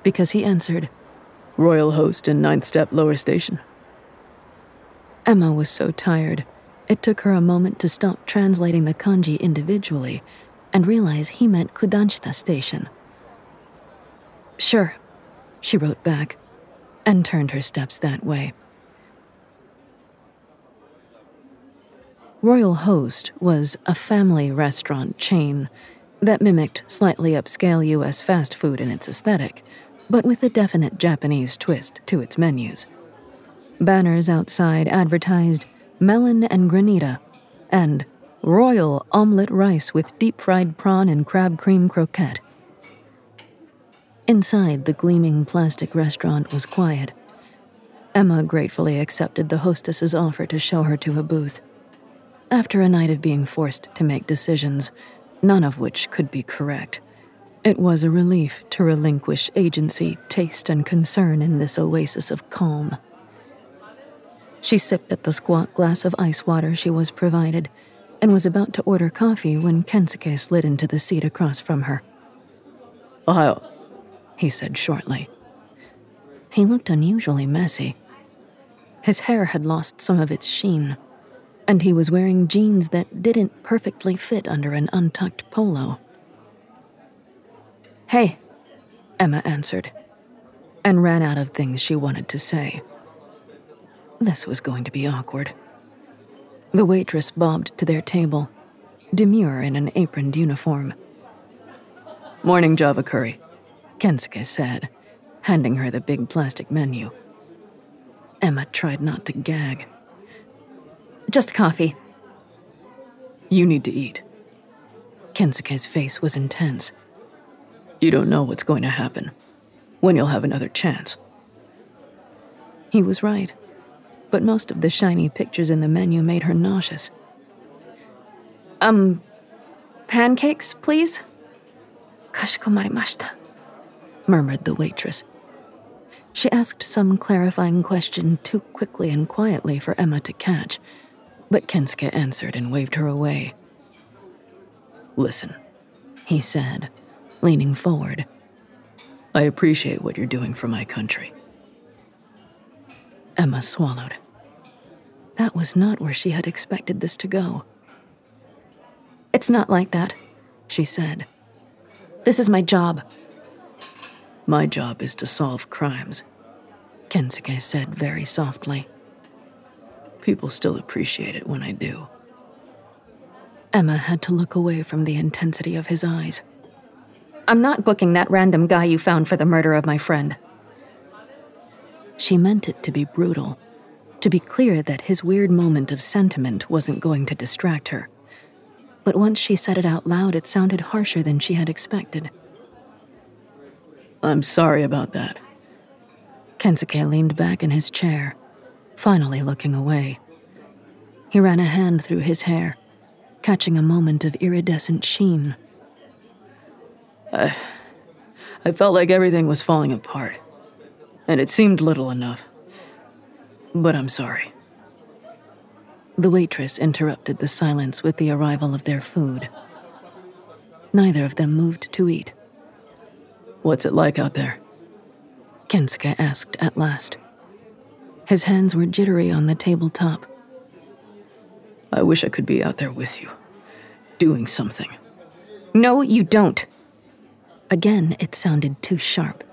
Because he answered, Royal Host in Ninth Step Lower Station. Emma was so tired, it took her a moment to stop translating the kanji individually and realize he meant Kudanshita Station. Sure, she wrote back, and turned her steps that way. Royal Host was a family restaurant chain that mimicked slightly upscale US fast food in its aesthetic, but with a definite Japanese twist to its menus. Banners outside advertised melon and granita and royal omelette rice with deep fried prawn and crab cream croquette. Inside, the gleaming plastic restaurant was quiet. Emma gratefully accepted the hostess's offer to show her to a booth after a night of being forced to make decisions, none of which could be correct. It was a relief to relinquish agency, taste, and concern in this oasis of calm. She sipped at the squat glass of ice water she was provided and was about to order coffee when Kensuke slid into the seat across from her. Ohayo, he said shortly. He looked unusually messy. His hair had lost some of its sheen, and he was wearing jeans that didn't perfectly fit under an untucked polo. Hey, Emma answered, and ran out of things she wanted to say. This was going to be awkward. The waitress bobbed to their table, demure in an aproned uniform. Morning Java curry, Kensuke said, handing her the big plastic menu. Emma tried not to gag. Just coffee. You need to eat. Kensuke's face was intense. You don't know what's going to happen, when you'll have another chance. He was right, but most of the shiny pictures in the menu made her nauseous. Um, pancakes, please? Kashikomarimashita, murmured the waitress. She asked some clarifying question too quickly and quietly for Emma to catch but Kensuke answered and waved her away. Listen, he said, leaning forward. I appreciate what you're doing for my country. Emma swallowed. That was not where she had expected this to go. It's not like that, she said. This is my job. My job is to solve crimes, Kensuke said very softly. People still appreciate it when I do. Emma had to look away from the intensity of his eyes. I'm not booking that random guy you found for the murder of my friend. She meant it to be brutal, to be clear that his weird moment of sentiment wasn't going to distract her. But once she said it out loud, it sounded harsher than she had expected.
I'm sorry about that.
Kensuke leaned back in his chair, finally looking away. He ran a hand through his hair, catching a moment of iridescent sheen.
I, I felt like everything was falling apart, and it seemed little enough. But I'm sorry.
The waitress interrupted the silence with the arrival of their food. Neither of them moved to eat.
What's it like out there?
Kensuke asked at last. His hands were jittery on the tabletop.
I wish I could be out there with you, doing something.
No, you don't.
Again, it sounded too sharp,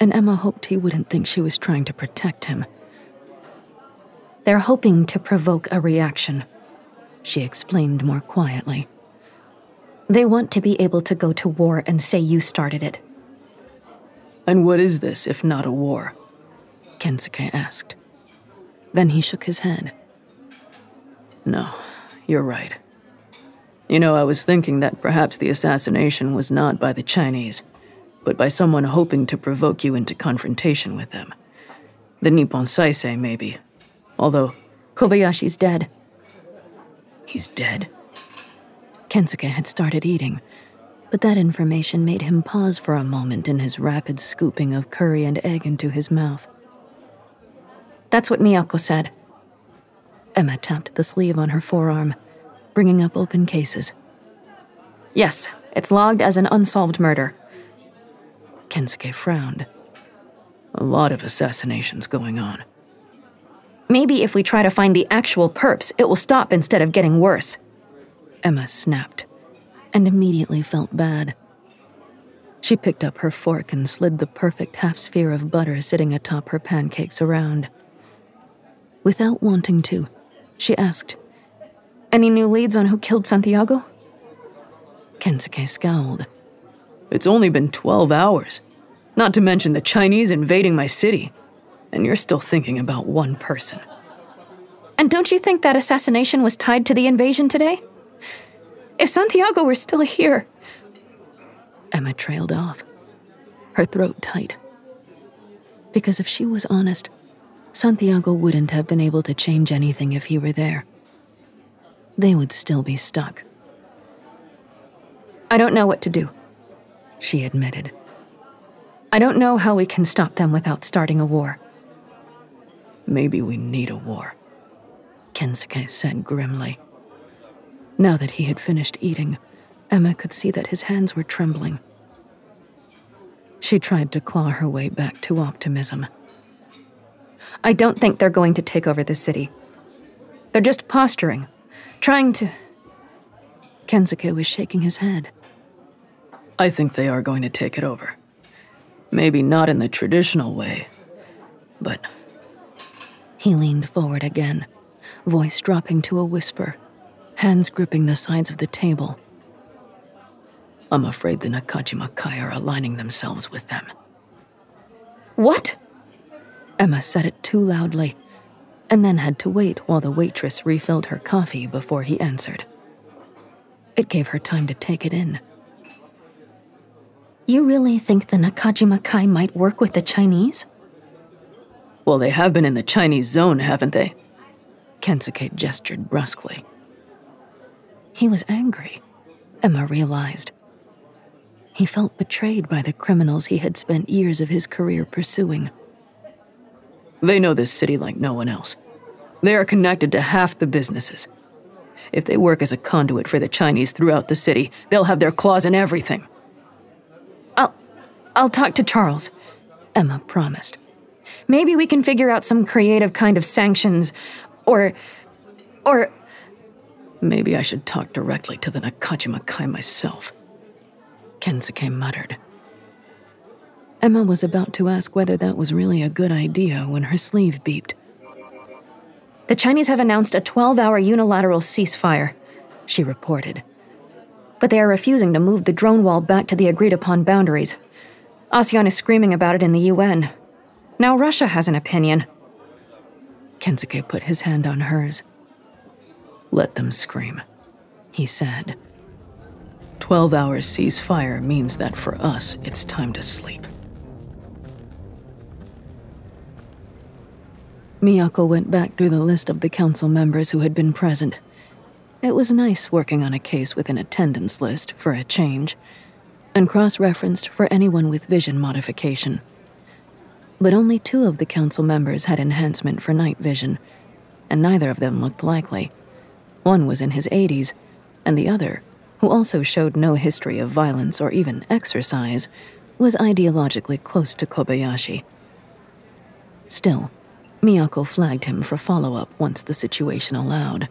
and Emma hoped he wouldn't think she was trying to protect him.
They're hoping to provoke a reaction, she explained more quietly. They want to be able to go to war and say you started it.
And what is this if not a war?
Kensuke asked. Then he shook his head.
No, you're right. You know, I was thinking that perhaps the assassination was not by the Chinese, but by someone hoping to provoke you into confrontation with them. The Nippon Saisei, maybe. Although.
Kobayashi's dead.
He's dead?
Kensuke had started eating, but that information made him pause for a moment in his rapid scooping of curry and egg into his mouth.
That's what Miyako said.
Emma tapped the sleeve on her forearm, bringing up open cases.
Yes, it's logged as an unsolved murder.
Kensuke frowned.
A lot of assassinations going on.
Maybe if we try to find the actual perps, it will stop instead of getting worse.
Emma snapped and immediately felt bad. She picked up her fork and slid the perfect half sphere of butter sitting atop her pancakes around. Without wanting to, she asked,
Any new leads on who killed Santiago?
Kensuke scowled.
It's only been 12 hours, not to mention the Chinese invading my city, and you're still thinking about one person.
And don't you think that assassination was tied to the invasion today? If Santiago were still here.
Emma trailed off, her throat tight. Because if she was honest, Santiago wouldn't have been able to change anything if he were there. They would still be stuck.
I don't know what to do,
she admitted.
I don't know how we can stop them without starting a war.
Maybe we need a war,
Kensuke said grimly. Now that he had finished eating, Emma could see that his hands were trembling. She tried to claw her way back to optimism.
I don't think they're going to take over the city. They're just posturing, trying to.
Kensuke was shaking his head.
I think they are going to take it over. Maybe not in the traditional way, but.
He leaned forward again, voice dropping to a whisper hands gripping the sides of the table. I'm afraid the Nakajima Kai are aligning themselves with them.
What?
Emma said it too loudly, and then had to wait while the waitress refilled her coffee before he answered. It gave her time to take it in.
You really think the Nakajima Kai might work with the Chinese?
Well, they have been in the Chinese zone, haven't they?
Kensuke gestured brusquely. He was angry, Emma realized. He felt betrayed by the criminals he had spent years of his career pursuing.
They know this city like no one else. They are connected to half the businesses. If they work as a conduit for the Chinese throughout the city, they'll have their claws in everything.
I'll I'll talk to Charles,
Emma promised.
Maybe we can figure out some creative kind of sanctions or or
Maybe I should talk directly to the Nakajima Kai myself.
Kensuke muttered. Emma was about to ask whether that was really a good idea when her sleeve beeped.
The Chinese have announced a 12 hour unilateral ceasefire, she reported. But they are refusing to move the drone wall back to the agreed upon boundaries. ASEAN is screaming about it in the UN. Now Russia has an opinion.
Kensuke put his hand on hers. Let them scream, he said. Twelve hours ceasefire means that for us, it's time to sleep. Miyako went back through the list of the council members who had been present. It was nice working on a case with an attendance list for a change, and cross referenced for anyone with vision modification. But only two of the council members had enhancement for night vision, and neither of them looked likely. One was in his 80s, and the other, who also showed no history of violence or even exercise, was ideologically close to Kobayashi. Still, Miyako flagged him for follow up once the situation allowed.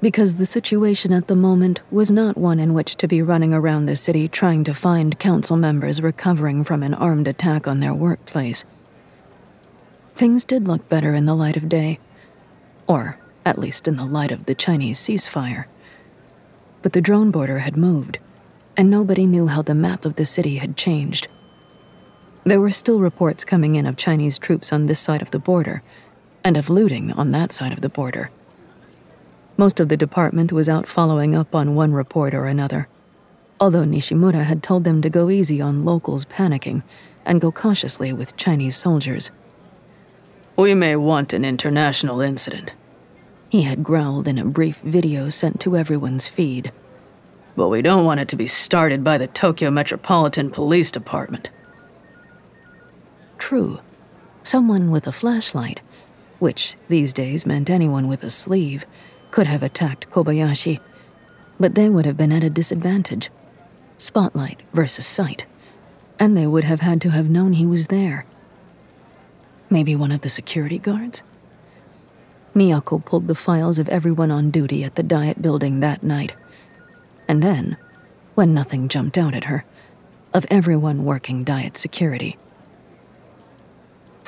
Because the situation at the moment was not one in which to be running around the city trying to find council members recovering from an armed attack on their workplace. Things did look better in the light of day, or at least in the light of the Chinese ceasefire. But the drone border had moved, and nobody knew how the map of the city had changed. There were still reports coming in of Chinese troops on this side of the border, and of looting on that side of the border. Most of the department was out following up on one report or another, although Nishimura had told them to go easy on locals panicking and go cautiously with Chinese soldiers.
We may want an international incident,
he had growled in a brief video sent to everyone's feed.
But we don't want it to be started by the Tokyo Metropolitan Police Department.
True. Someone with a flashlight, which these days meant anyone with a sleeve, could have attacked Kobayashi, but they would have been at a disadvantage. Spotlight versus sight. And they would have had to have known he was there. Maybe one of the security guards? Miyako pulled the files of everyone on duty at the Diet building that night. And then, when nothing jumped out at her, of everyone working Diet security.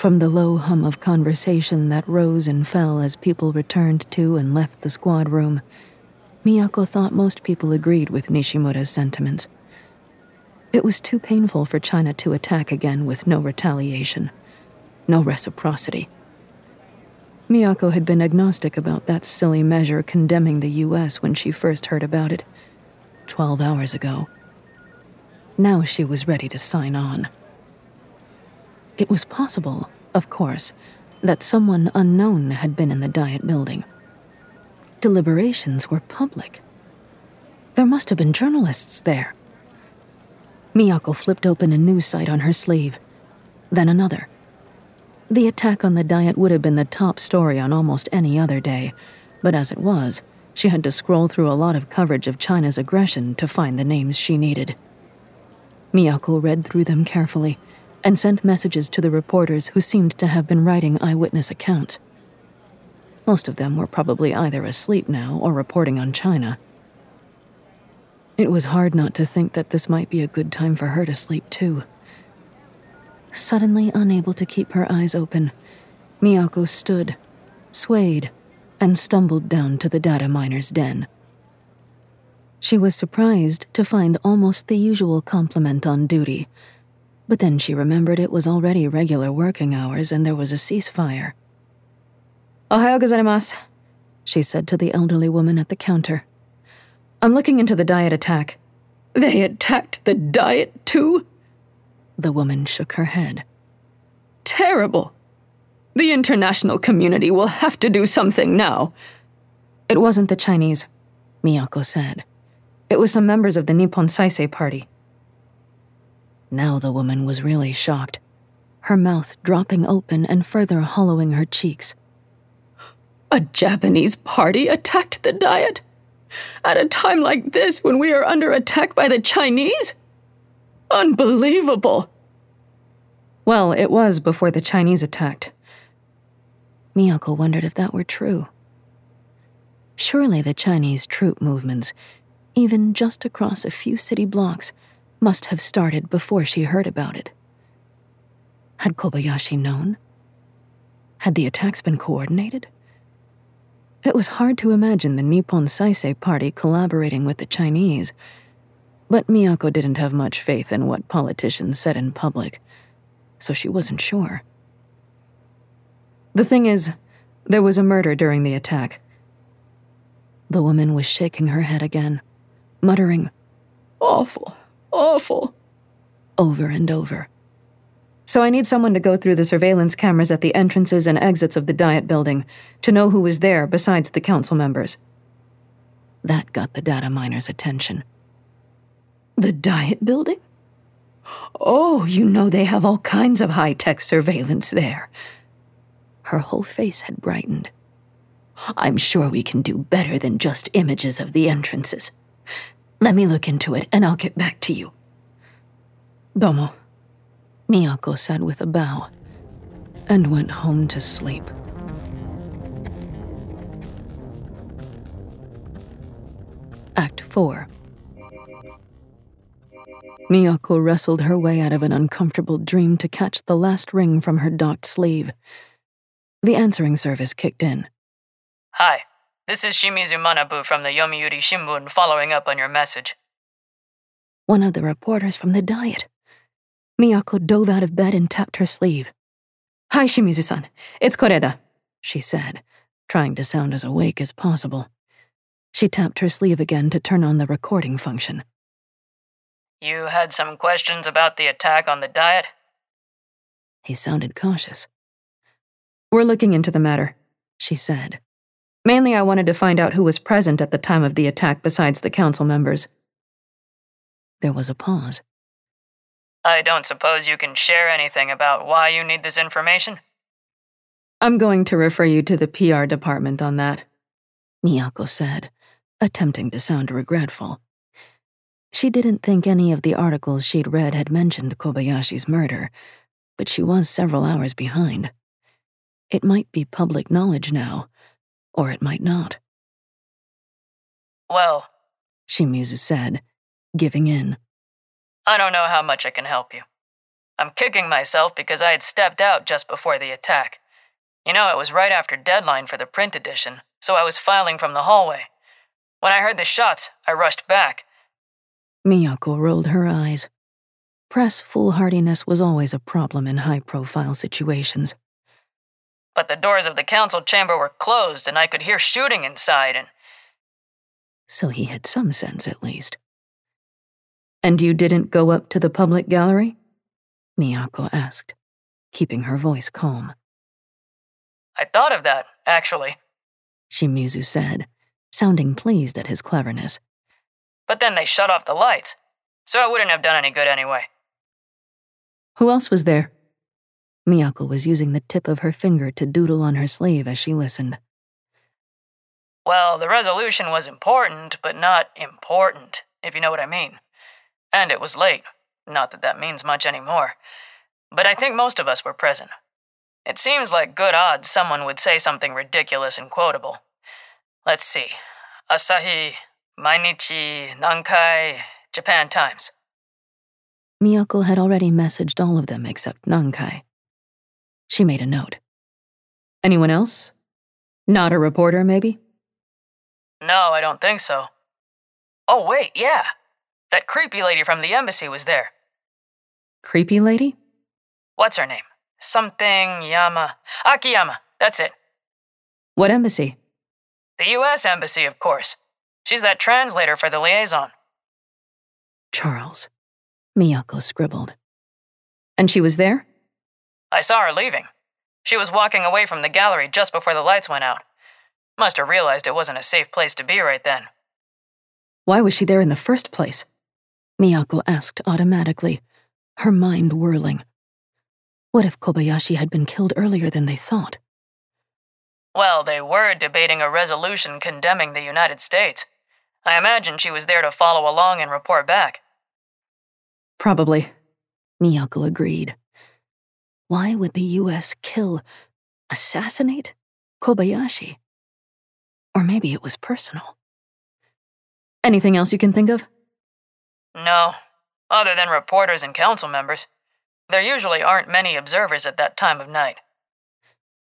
From the low hum of conversation that rose and fell as people returned to and left the squad room, Miyako thought most people agreed with Nishimura's sentiments. It was too painful for China to attack again with no retaliation, no reciprocity. Miyako had been agnostic about that silly measure condemning the US when she first heard about it, 12 hours ago. Now she was ready to sign on. It was possible, of course, that someone unknown had been in the Diet building. Deliberations were public. There must have been journalists there. Miyako flipped open a news site on her sleeve, then another. The attack on the Diet would have been the top story on almost any other day, but as it was, she had to scroll through a lot of coverage of China's aggression to find the names she needed. Miyako read through them carefully and sent messages to the reporters who seemed to have been writing eyewitness accounts. Most of them were probably either asleep now or reporting on China. It was hard not to think that this might be a good time for her to sleep, too. Suddenly unable to keep her eyes open, Miyako stood, swayed, and stumbled down to the data miner's den. She was surprised to find almost the usual complement on duty but then she remembered it was already regular working hours and there was a ceasefire.
Ohayo gozaimasu, she said to the elderly woman at the counter. I'm looking into the diet attack.
They attacked the diet too?
The woman shook her head.
Terrible. The international community will have to do something now.
It wasn't the Chinese, Miyako said. It was some members of the Nippon Saisei party.
Now the woman was really shocked, her mouth dropping open and further hollowing her cheeks.
A Japanese party attacked the diet? At a time like this when we are under attack by the Chinese? Unbelievable!
Well, it was before the Chinese attacked.
Miyako wondered if that were true. Surely the Chinese troop movements, even just across a few city blocks, must have started before she heard about it. Had Kobayashi known? Had the attacks been coordinated? It was hard to imagine the Nippon Saisei party collaborating with the Chinese, but Miyako didn't have much faith in what politicians said in public, so she wasn't sure.
The thing is, there was a murder during the attack.
The woman was shaking her head again, muttering,
Awful, awful,
over and over.
So I need someone to go through the surveillance cameras at the entrances and exits of the Diet building to know who was there besides the council members.
That got the data miner's attention.
The Diet building? Oh, you know they have all kinds of high tech surveillance there.
Her whole face had brightened. I'm sure we can do better than just images of the entrances. Let me look into it and I'll get back to you.
Domo.
Miyako said with a bow and went home to sleep. Act 4 Miyako wrestled her way out of an uncomfortable dream to catch the last ring from her docked sleeve. The answering service kicked in.
Hi, this is Shimizu Manabu from the Yomiuri Shimbun following up on your message.
One of the reporters from the Diet. Miyako dove out of bed and tapped her sleeve.
Hi, Shimizu san. It's Koreda,
she said, trying to sound as awake as possible. She tapped her sleeve again to turn on the recording function.
You had some questions about the attack on the Diet?
He sounded cautious.
We're looking into the matter, she said. Mainly, I wanted to find out who was present at the time of the attack besides the council members.
There was a pause.
I don't suppose you can share anything about why you need this information?
I'm going to refer you to the PR department on that,
Miyako said, attempting to sound regretful. She didn't think any of the articles she'd read had mentioned Kobayashi's murder, but she was several hours behind. It might be public knowledge now, or it might not.
Well,
Shimizu said, giving in.
I don't know how much I can help you. I'm kicking myself because I had stepped out just before the attack. You know, it was right after deadline for the print edition, so I was filing from the hallway. When I heard the shots, I rushed back.
Miyako rolled her eyes. Press foolhardiness was always a problem in high profile situations.
But the doors of the council chamber were closed and I could hear shooting inside and.
So he had some sense at least.
And you didn't go up to the public gallery?
Miyako asked, keeping her voice calm.
I thought of that, actually,
Shimizu said, sounding pleased at his cleverness.
But then they shut off the lights, so it wouldn't have done any good anyway.
Who else was there?
Miyako was using the tip of her finger to doodle on her sleeve as she listened.
Well, the resolution was important, but not important, if you know what I mean. And it was late. Not that that means much anymore. But I think most of us were present. It seems like good odds someone would say something ridiculous and quotable. Let's see. Asahi, Mainichi, Nankai, Japan Times.
Miyako had already messaged all of them except Nankai. She made a note.
Anyone else? Not a reporter, maybe?
No, I don't think so. Oh, wait, yeah. That creepy lady from the embassy was there.
Creepy lady?
What's her name? Something Yama. Akiyama, that's it.
What embassy?
The US Embassy, of course. She's that translator for the liaison.
Charles. Miyako scribbled.
And she was there?
I saw her leaving. She was walking away from the gallery just before the lights went out. Must have realized it wasn't a safe place to be right then.
Why was she there in the first place?
Miyako asked automatically, her mind whirling. What if Kobayashi had been killed earlier than they thought?
Well, they were debating a resolution condemning the United States. I imagine she was there to follow along and report back.
Probably.
Miyako agreed. Why would the US kill, assassinate Kobayashi? Or maybe it was personal.
Anything else you can think of?
No, other than reporters and council members. There usually aren't many observers at that time of night.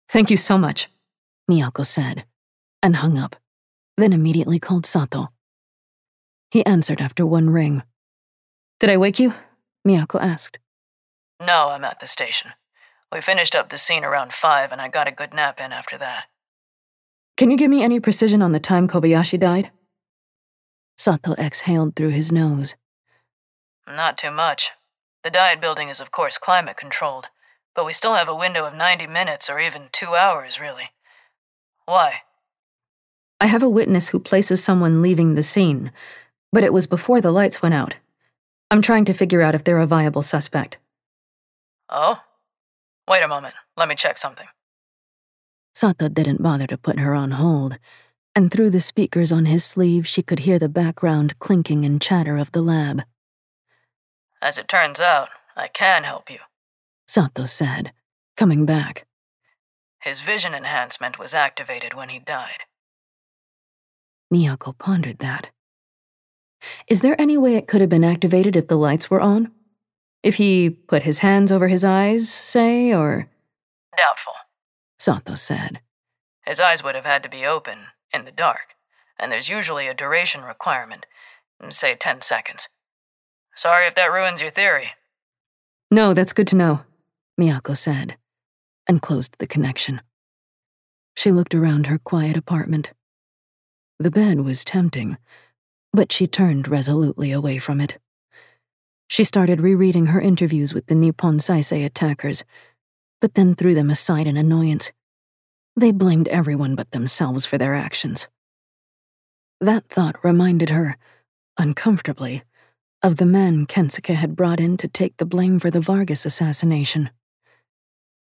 Thank you so much,
Miyako said, and hung up, then immediately called Sato. He answered after one ring.
Did I wake you?
Miyako asked.
No, I'm at the station. We finished up the scene around 5, and I got a good nap in after that.
Can you give me any precision on the time Kobayashi died?
Sato exhaled through his nose.
Not too much. The diet building is, of course, climate controlled, but we still have a window of 90 minutes or even two hours, really. Why?
I have a witness who places someone leaving the scene, but it was before the lights went out. I'm trying to figure out if they're a viable suspect.
Oh? Wait a moment. Let me check something.
Sato didn't bother to put her on hold, and through the speakers on his sleeve, she could hear the background clinking and chatter of the lab.
As it turns out, I can help you,
Sato said, coming back.
His vision enhancement was activated when he died.
Miyako pondered that.
Is there any way it could have been activated if the lights were on? If he put his hands over his eyes, say, or.
Doubtful,
Sato said.
His eyes would have had to be open, in the dark, and there's usually a duration requirement, say 10 seconds. Sorry if that ruins your theory.
No, that's good to know,
Miyako said, and closed the connection. She looked around her quiet apartment. The bed was tempting, but she turned resolutely away from it. She started rereading her interviews with the Nippon Saisei attackers, but then threw them aside in annoyance. They blamed everyone but themselves for their actions. That thought reminded her, uncomfortably, of the man Kensuke had brought in to take the blame for the Vargas assassination.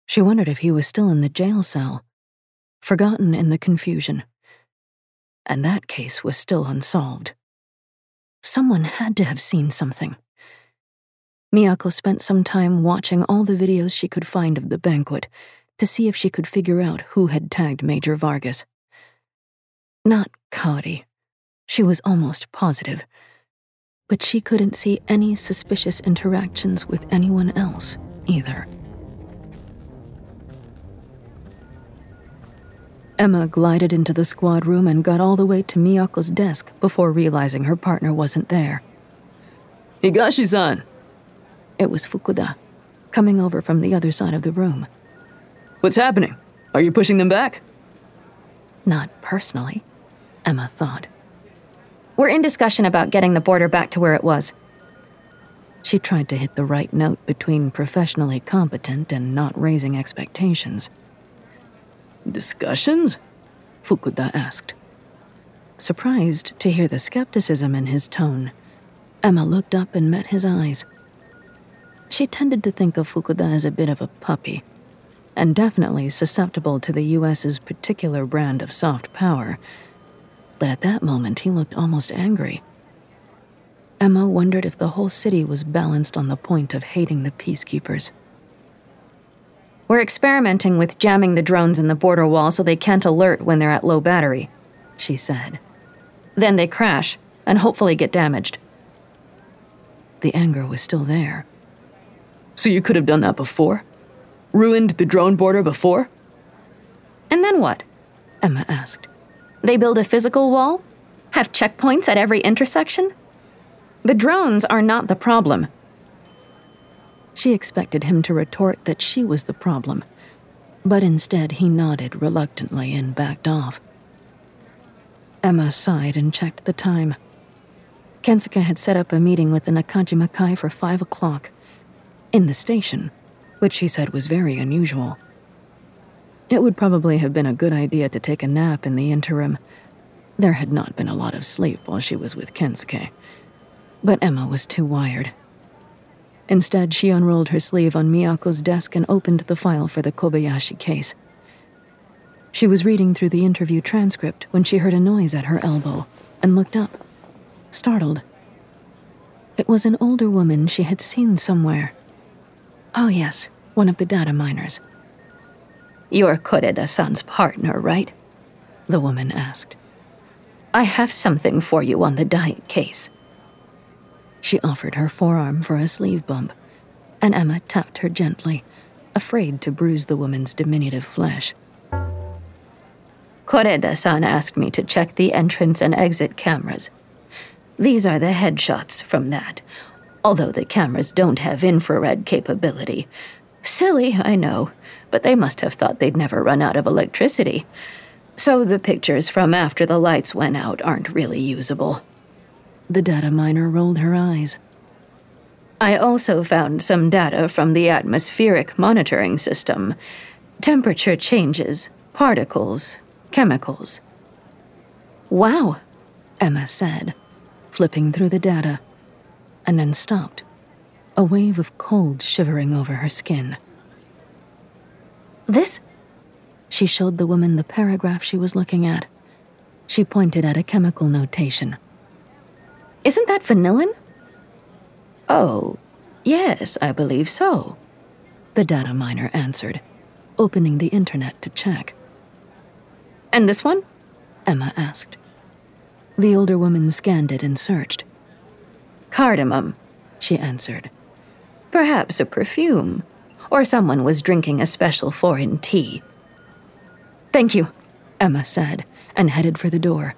She wondered if he was still in the jail cell, forgotten in the confusion. And that case was still unsolved. Someone had to have seen something. Miyako spent some time watching all the videos she could find of the banquet to see if she could figure out who had tagged Major Vargas. Not Kaori. She was almost positive. But she couldn't see any suspicious interactions with anyone else either. Emma glided into the squad room and got all the way to Miyako's desk before realizing her partner wasn't there.
Higashi san,
it was Fukuda, coming over from the other side of the room.
What's happening? Are you pushing them back?
Not personally, Emma thought.
We're in discussion about getting the border back to where it was.
She tried to hit the right note between professionally competent and not raising expectations.
Discussions?
Fukuda asked. Surprised to hear the skepticism in his tone, Emma looked up and met his eyes. She tended to think of Fukuda as a bit of a puppy, and definitely susceptible to the US's particular brand of soft power. But at that moment, he looked almost angry. Emma wondered if the whole city was balanced on the point of hating the peacekeepers.
We're experimenting with jamming the drones in the border wall so they can't alert when they're at low battery, she said. Then they crash and hopefully get damaged.
The anger was still there.
So you could have done that before? Ruined the drone border before?
And then what?
Emma asked.
They build a physical wall? Have checkpoints at every intersection? The drones are not the problem.
She expected him to retort that she was the problem, but instead he nodded reluctantly and backed off. Emma sighed and checked the time. Kensuke had set up a meeting with the Nakajima Kai for five o'clock in the station, which she said was very unusual. It would probably have been a good idea to take a nap in the interim. There had not been a lot of sleep while she was with Kensuke, but Emma was too wired. Instead, she unrolled her sleeve on Miyako's desk and opened the file for the Kobayashi case. She was reading through the interview transcript when she heard a noise at her elbow and looked up, startled. It was an older woman she had seen somewhere. Oh, yes, one of the data miners.
You're Koreda san's partner, right?
The woman asked.
I have something for you on the diet case.
She offered her forearm for a sleeve bump, and Emma tapped her gently, afraid to bruise the woman's diminutive flesh.
Koreda san asked me to check the entrance and exit cameras. These are the headshots from that, although the cameras don't have infrared capability. Silly, I know, but they must have thought they'd never run out of electricity. So the pictures from after the lights went out aren't really usable.
The data miner rolled her eyes.
I also found some data from the atmospheric monitoring system temperature changes, particles, chemicals.
Wow, Emma said, flipping through the data, and then stopped, a wave of cold shivering over her skin.
This?
She showed the woman the paragraph she was looking at. She pointed at a chemical notation.
Isn't that vanillin? Oh, yes, I believe so.
The data miner answered, opening the internet to check.
And this one?
Emma asked. The older woman scanned it and searched.
Cardamom,
she answered.
Perhaps a perfume, or someone was drinking a special foreign tea.
Thank you, Emma said, and headed for the door.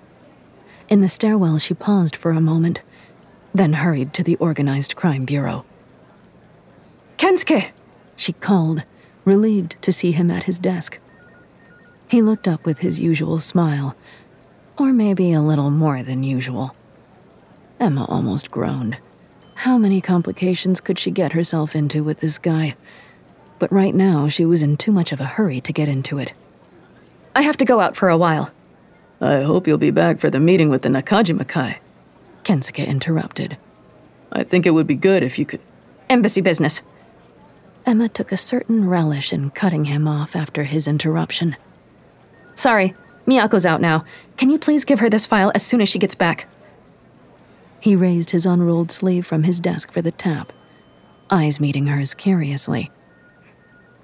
In the stairwell, she paused for a moment, then hurried to the Organized Crime Bureau.
Kensuke!
She called, relieved to see him at his desk. He looked up with his usual smile, or maybe a little more than usual. Emma almost groaned. How many complications could she get herself into with this guy? But right now, she was in too much of a hurry to get into it.
I have to go out for a while.
I hope you'll be back for the meeting with the Nakajima Kai.
Kensuke interrupted.
I think it would be good if you could.
Embassy business.
Emma took a certain relish in cutting him off after his interruption.
Sorry, Miyako's out now. Can you please give her this file as soon as she gets back?
He raised his unrolled sleeve from his desk for the tap, eyes meeting hers curiously.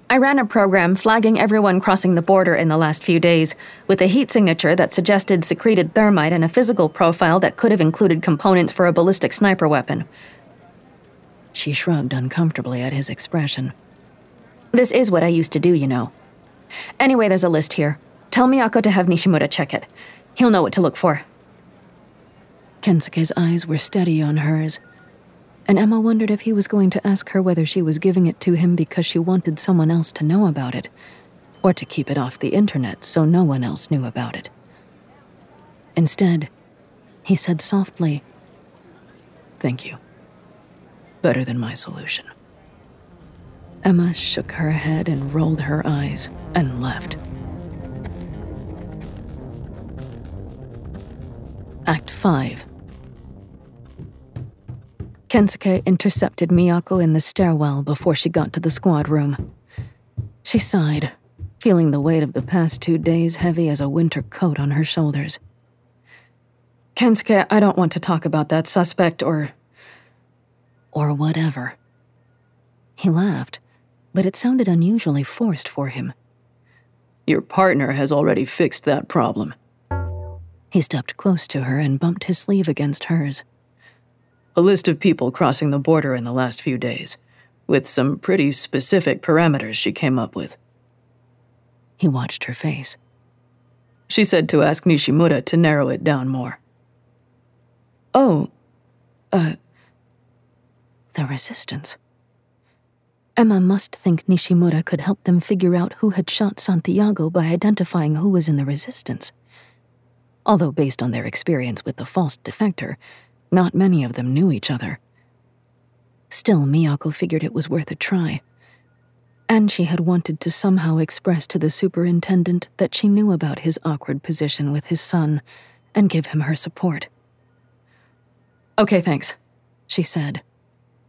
I ran a program flagging everyone crossing the border in the last few days, with a heat signature that suggested secreted thermite and a physical profile that could have included components for a ballistic sniper weapon.
She shrugged uncomfortably at his expression.
This is what I used to do, you know. Anyway, there's a list here. Tell Miyako to have Nishimura check it. He'll know what to look for.
Kensuke's eyes were steady on hers and Emma wondered if he was going to ask her whether she was giving it to him because she wanted someone else to know about it, or to keep it off the internet so no one else knew about it. Instead, he said softly, Thank you. Better than my solution. Emma shook her head and rolled her eyes and left. Act 5 Kensuke intercepted Miyako in the stairwell before she got to the squad room. She sighed, feeling the weight of the past two days heavy as a winter coat on her shoulders.
Kensuke, I don't want to talk about that suspect or.
or whatever. He laughed, but it sounded unusually forced for him.
Your partner has already fixed that problem.
He stepped close to her and bumped his sleeve against hers
a list of people crossing the border in the last few days, with some pretty specific parameters she came up with.
He watched her face.
She said to ask Nishimura to narrow it down more.
Oh, uh, the resistance. Emma must think Nishimura could help them figure out who had shot Santiago by identifying who was in the resistance. Although, based on their experience with the false defector, not many of them knew each other. Still, Miyako figured it was worth a try. And she had wanted to somehow express to the superintendent that she knew about his awkward position with his son and give him her support.
Okay, thanks,
she said,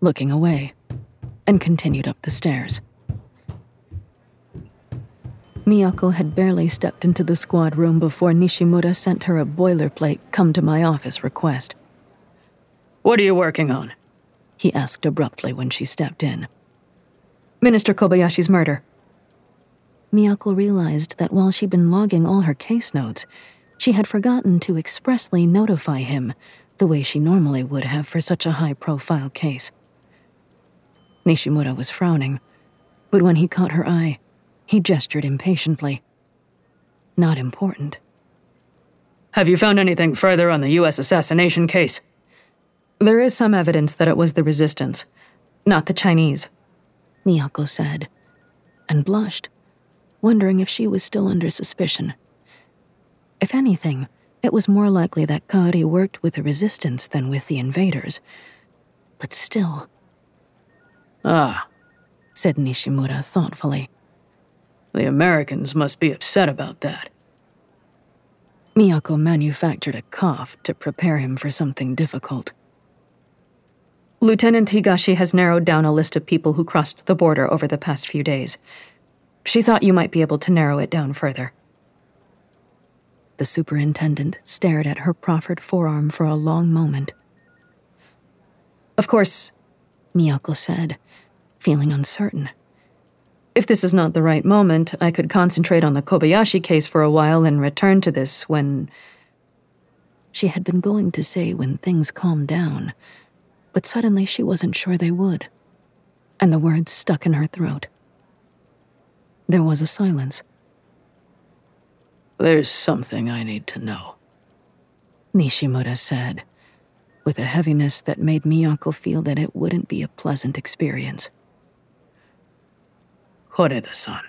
looking away, and continued up the stairs. Miyako had barely stepped into the squad room before Nishimura sent her a boilerplate come to my office request.
What are you working on?
He asked abruptly when she stepped in.
Minister Kobayashi's murder.
Miyako realized that while she'd been logging all her case notes, she had forgotten to expressly notify him the way she normally would have for such a high profile case. Nishimura was frowning, but when he caught her eye, he gestured impatiently. Not important.
Have you found anything further on the U.S. assassination case?
There is some evidence that it was the resistance, not the Chinese,
Miyako said, and blushed, wondering if she was still under suspicion. If anything, it was more likely that Kaori worked with the resistance than with the invaders. But still.
Ah,
said Nishimura thoughtfully.
The Americans must be upset about that.
Miyako manufactured a cough to prepare him for something difficult.
Lieutenant Higashi has narrowed down a list of people who crossed the border over the past few days. She thought you might be able to narrow it down further.
The superintendent stared at her proffered forearm for a long moment.
Of course,
Miyako said, feeling uncertain.
If this is not the right moment, I could concentrate on the Kobayashi case for a while and return to this when.
She had been going to say when things calmed down, but suddenly she wasn't sure they would, and the words stuck in her throat. There was a silence.
There's something I need to know,
Nishimura said, with a heaviness that made Miyako feel that it wouldn't be a pleasant experience.
Koreda-san.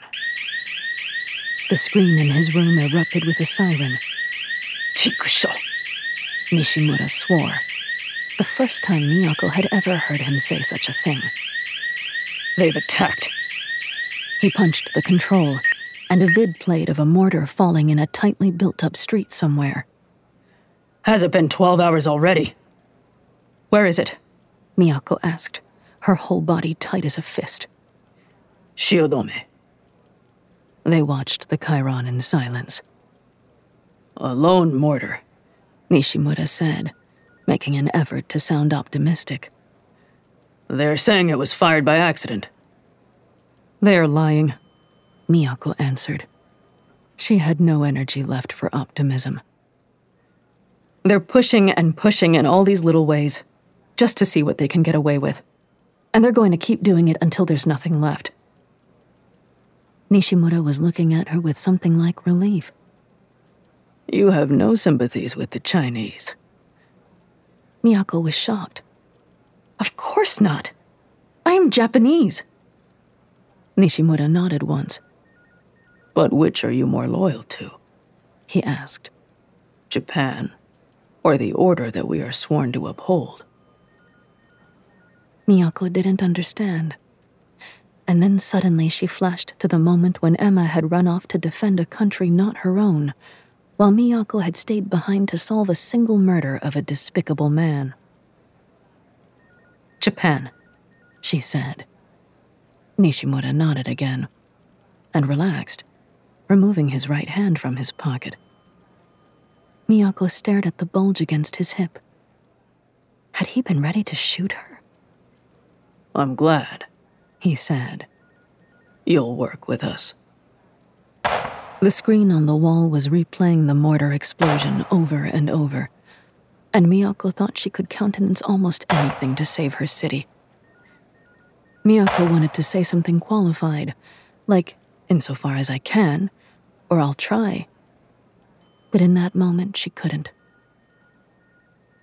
The screen in his room erupted with a siren.
Chikusho!
Nishimura swore. The first time Miyako had ever heard him say such a thing.
They've attacked.
He punched the control, and a vid played of a mortar falling in a tightly built up street somewhere.
Has it been 12 hours already?
Where is it?
Miyako asked, her whole body tight as a fist.
Shiodome.
They watched the chyron in silence.
A lone mortar,
Nishimura said, making an effort to sound optimistic.
They're saying it was fired by accident.
They're lying,
Miyako answered. She had no energy left for optimism.
They're pushing and pushing in all these little ways, just to see what they can get away with. And they're going to keep doing it until there's nothing left.
Nishimura was looking at her with something like relief.
You have no sympathies with the Chinese.
Miyako was shocked.
Of course not. I am Japanese.
Nishimura nodded once.
But which are you more loyal to?
He asked.
Japan, or the order that we are sworn to uphold?
Miyako didn't understand. And then suddenly she flashed to the moment when Emma had run off to defend a country not her own, while Miyako had stayed behind to solve a single murder of a despicable man.
Japan,
she said. Nishimura nodded again and relaxed, removing his right hand from his pocket. Miyako stared at the bulge against his hip. Had he been ready to shoot her?
I'm glad,
he said.
You'll work with us.
The screen on the wall was replaying the mortar explosion over and over, and Miyako thought she could countenance almost anything to save her city. Miyako wanted to say something qualified, like, insofar as I can, or I'll try. But in that moment, she couldn't.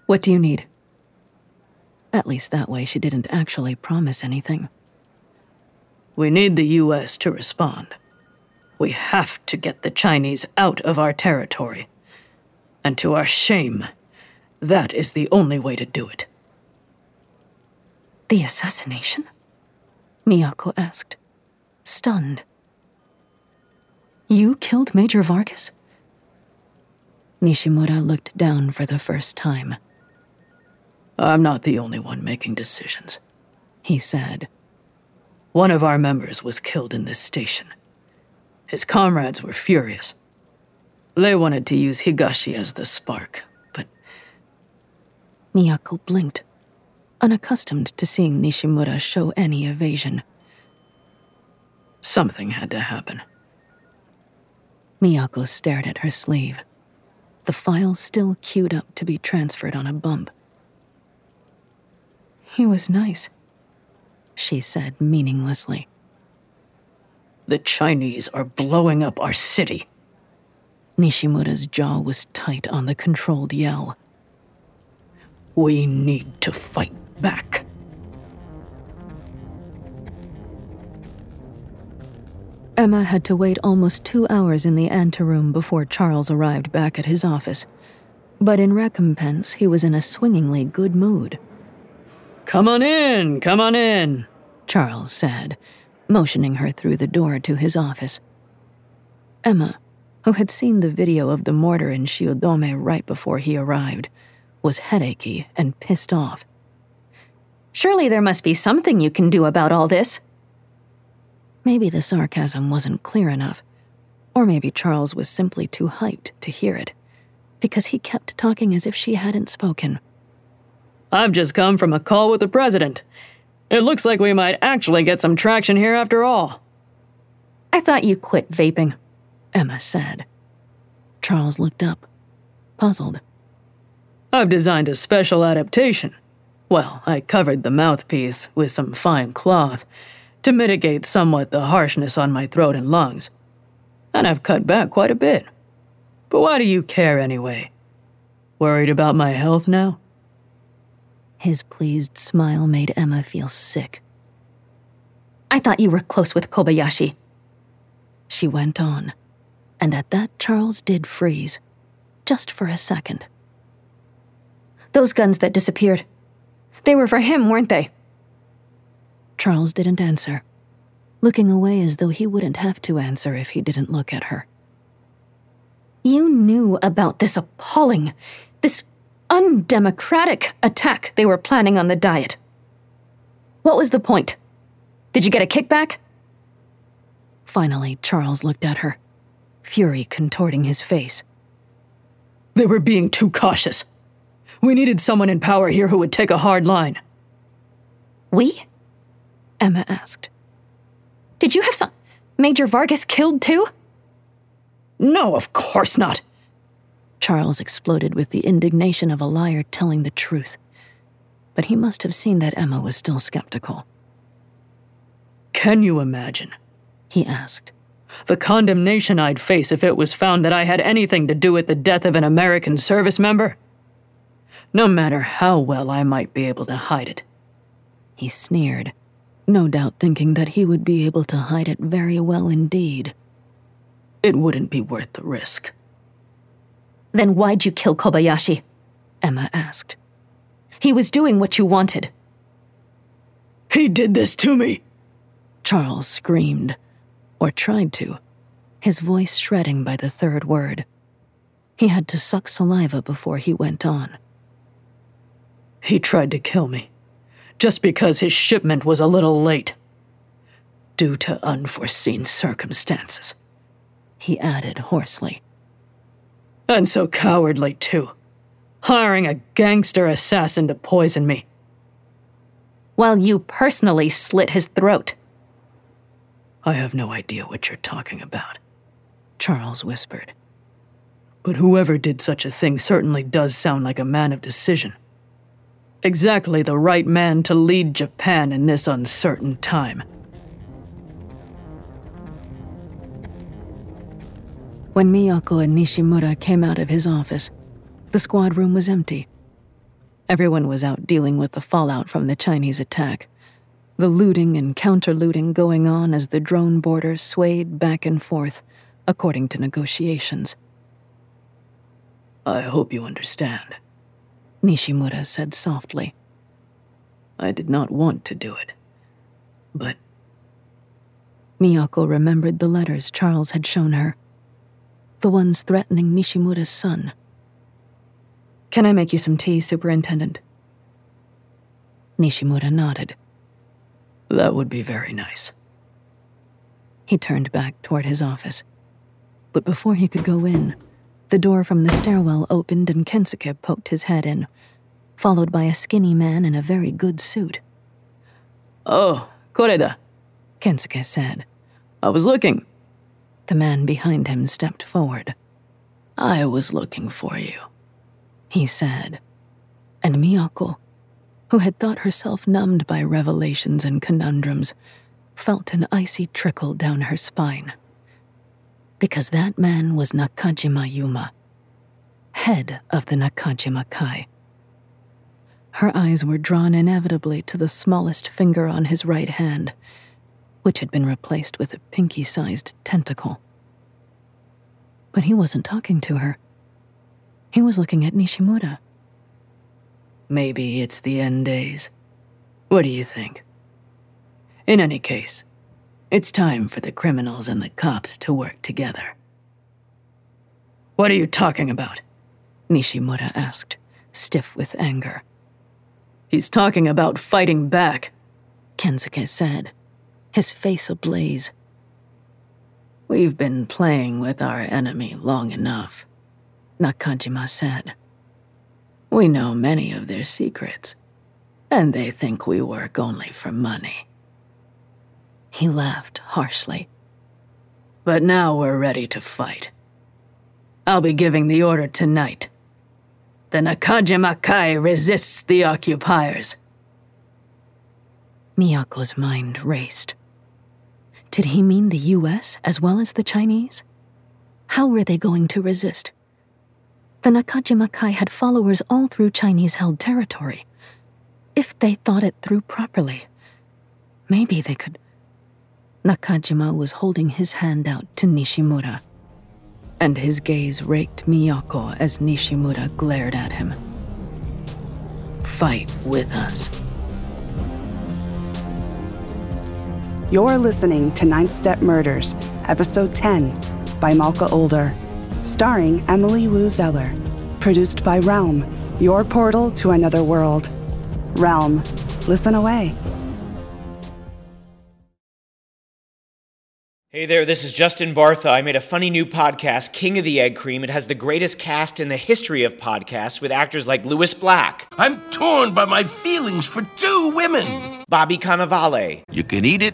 What do you need?
At least that way, she didn't actually promise anything.
We need the US to respond. We have to get the Chinese out of our territory. And to our shame, that is the only way to do it.
The assassination? Miyako asked, stunned. You killed Major Vargas? Nishimura looked down for the first time.
I'm not the only one making decisions,
he said.
One of our members was killed in this station. His comrades were furious. They wanted to use Higashi as the spark, but.
Miyako blinked unaccustomed to seeing Nishimura show any evasion.
Something had to happen.
Miyako stared at her sleeve, the file still queued up to be transferred on a bump.
He was nice,
she said meaninglessly.
The Chinese are blowing up our city.
Nishimura's jaw was tight on the controlled yell.
We need to fight back.
Emma had to wait almost two hours in the anteroom before Charles arrived back at his office. But in recompense, he was in a swingingly good mood.
Come on in, come on in,
Charles said, motioning her through the door to his office. Emma, who had seen the video of the mortar in Shiodome right before he arrived, was headachy and pissed off.
Surely there must be something you can do about all this,
Maybe the sarcasm wasn't clear enough, or maybe Charles was simply too hyped to hear it, because he kept talking as if she hadn't spoken.
I've just come from a call with the president. It looks like we might actually get some traction here after all.
I thought you quit vaping,
Emma said. Charles looked up, puzzled.
I've designed a special adaptation. Well, I covered the mouthpiece with some fine cloth to mitigate somewhat the harshness on my throat and lungs. And I've cut back quite a bit. But why do you care anyway? Worried about my health now?
His pleased smile made Emma feel sick.
I thought you were close with Kobayashi.
She went on, and at that Charles did freeze, just for a second.
Those guns that disappeared, they were for him, weren't they?
Charles didn't answer, looking away as though he wouldn't have to answer if he didn't look at her.
You knew about this appalling, this undemocratic attack they were planning on the Diet. What was the point? Did you get a kickback?
Finally, Charles looked at her, fury contorting his face.
They were being too cautious. We needed someone in power here who would take a hard line.
We?
Emma asked.
Did you have some. Major Vargas killed too?
No, of course not.
Charles exploded with the indignation of a liar telling the truth. But he must have seen that Emma was still skeptical.
Can you imagine?
He asked.
The condemnation I'd face if it was found that I had anything to do with the death of an American service member? No matter how well I might be able to hide it.
He sneered no doubt thinking that he would be able to hide it very well indeed.
It wouldn't be worth the risk.
Then why'd you kill Kobayashi?
Emma asked.
He was doing what you wanted.
He did this to me!
Charles screamed, or tried to, his voice shredding by the third word. He had to suck saliva before he went on.
He tried to kill me just because his shipment was a little late. Due to unforeseen circumstances, he added hoarsely. And so cowardly, too, hiring a gangster assassin to poison me.
While you personally slit his throat.
I have no idea what you're talking about,
Charles whispered.
But whoever did such a thing certainly does sound like a man of decision exactly the right man to lead Japan in this uncertain time.
When Miyako and Nishimura came out of his office, the squad room was empty. Everyone was out dealing with the fallout from the Chinese attack, the looting and counter looting going on as the drone border swayed back and forth, according to negotiations.
I hope you understand.
Nishimura said softly.
I did not want to do it, but.
Miyako remembered the letters Charles had shown her, the ones threatening Nishimura's son.
Can I make you some tea, Superintendent?
Nishimura nodded.
That would be very nice.
He turned back toward his office. But before he could go in, the door from the stairwell opened and Kensuke poked his head in, followed by a skinny man in a very good suit.
Oh, Koreda,
Kensuke said.
I was looking.
The man behind him stepped forward.
I was looking for you,
he said. And Miyako, who had thought herself numbed by revelations and conundrums, felt an icy trickle down her spine because that man was Nakajima Yuma, head of the Nakajima Kai. Her eyes were drawn inevitably to the smallest finger on his right hand, which had been replaced with a pinky sized tentacle. But he wasn't talking to her. He was looking at Nishimura.
Maybe it's the end days. What do you think? In any case, it's time for the criminals and the cops to work together. What are you talking about? Nishimura asked, stiff with anger. He's talking about fighting back, Kensuke said, his face ablaze. We've been playing with our enemy long enough, Nakajima said. We know many of their secrets, and they think we work only for money. He laughed harshly. But now we're ready to fight. I'll be giving the order tonight. The Nakajima Kai resists the occupiers.
Miyako's mind raced. Did he mean the US as well as the Chinese? How were they going to resist? The Nakajima Kai had followers all through Chinese held territory. If they thought it through properly, maybe they could. Nakajima was holding his hand out to Nishimura, and his gaze raked Miyako as Nishimura glared at him. Fight with us.
You're listening to Ninth Step Murders, Episode 10 by Malka Older, starring Emily Woo Zeller. Produced by Realm, your portal to another world. Realm, listen away.
Hey there, this is Justin Bartha. I made a funny new podcast, King of the Egg Cream. It has the greatest cast in the history of podcasts with actors like Lewis Black.
I'm torn by my feelings for two women.
Bobby Cannavale.
You can eat it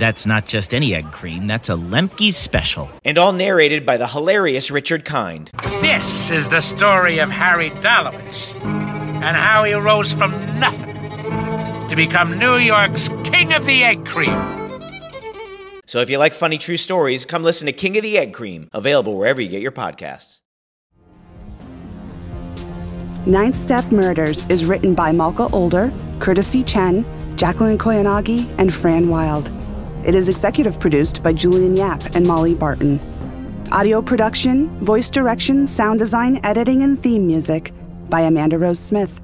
That's not just any egg cream, that's a Lemke's special.
And all narrated by the hilarious Richard Kind.
This is the story of Harry Dalowitz and how he rose from nothing to become New York's King of the Egg Cream.
So if you like funny true stories, come listen to King of the Egg Cream, available wherever you get your podcasts.
Ninth Step Murders is written by Malka Older, Curtis C. Chen, Jacqueline Koyanagi, and Fran Wilde. It is executive produced by Julian Yap and Molly Barton. Audio production, voice direction, sound design, editing, and theme music by Amanda Rose Smith.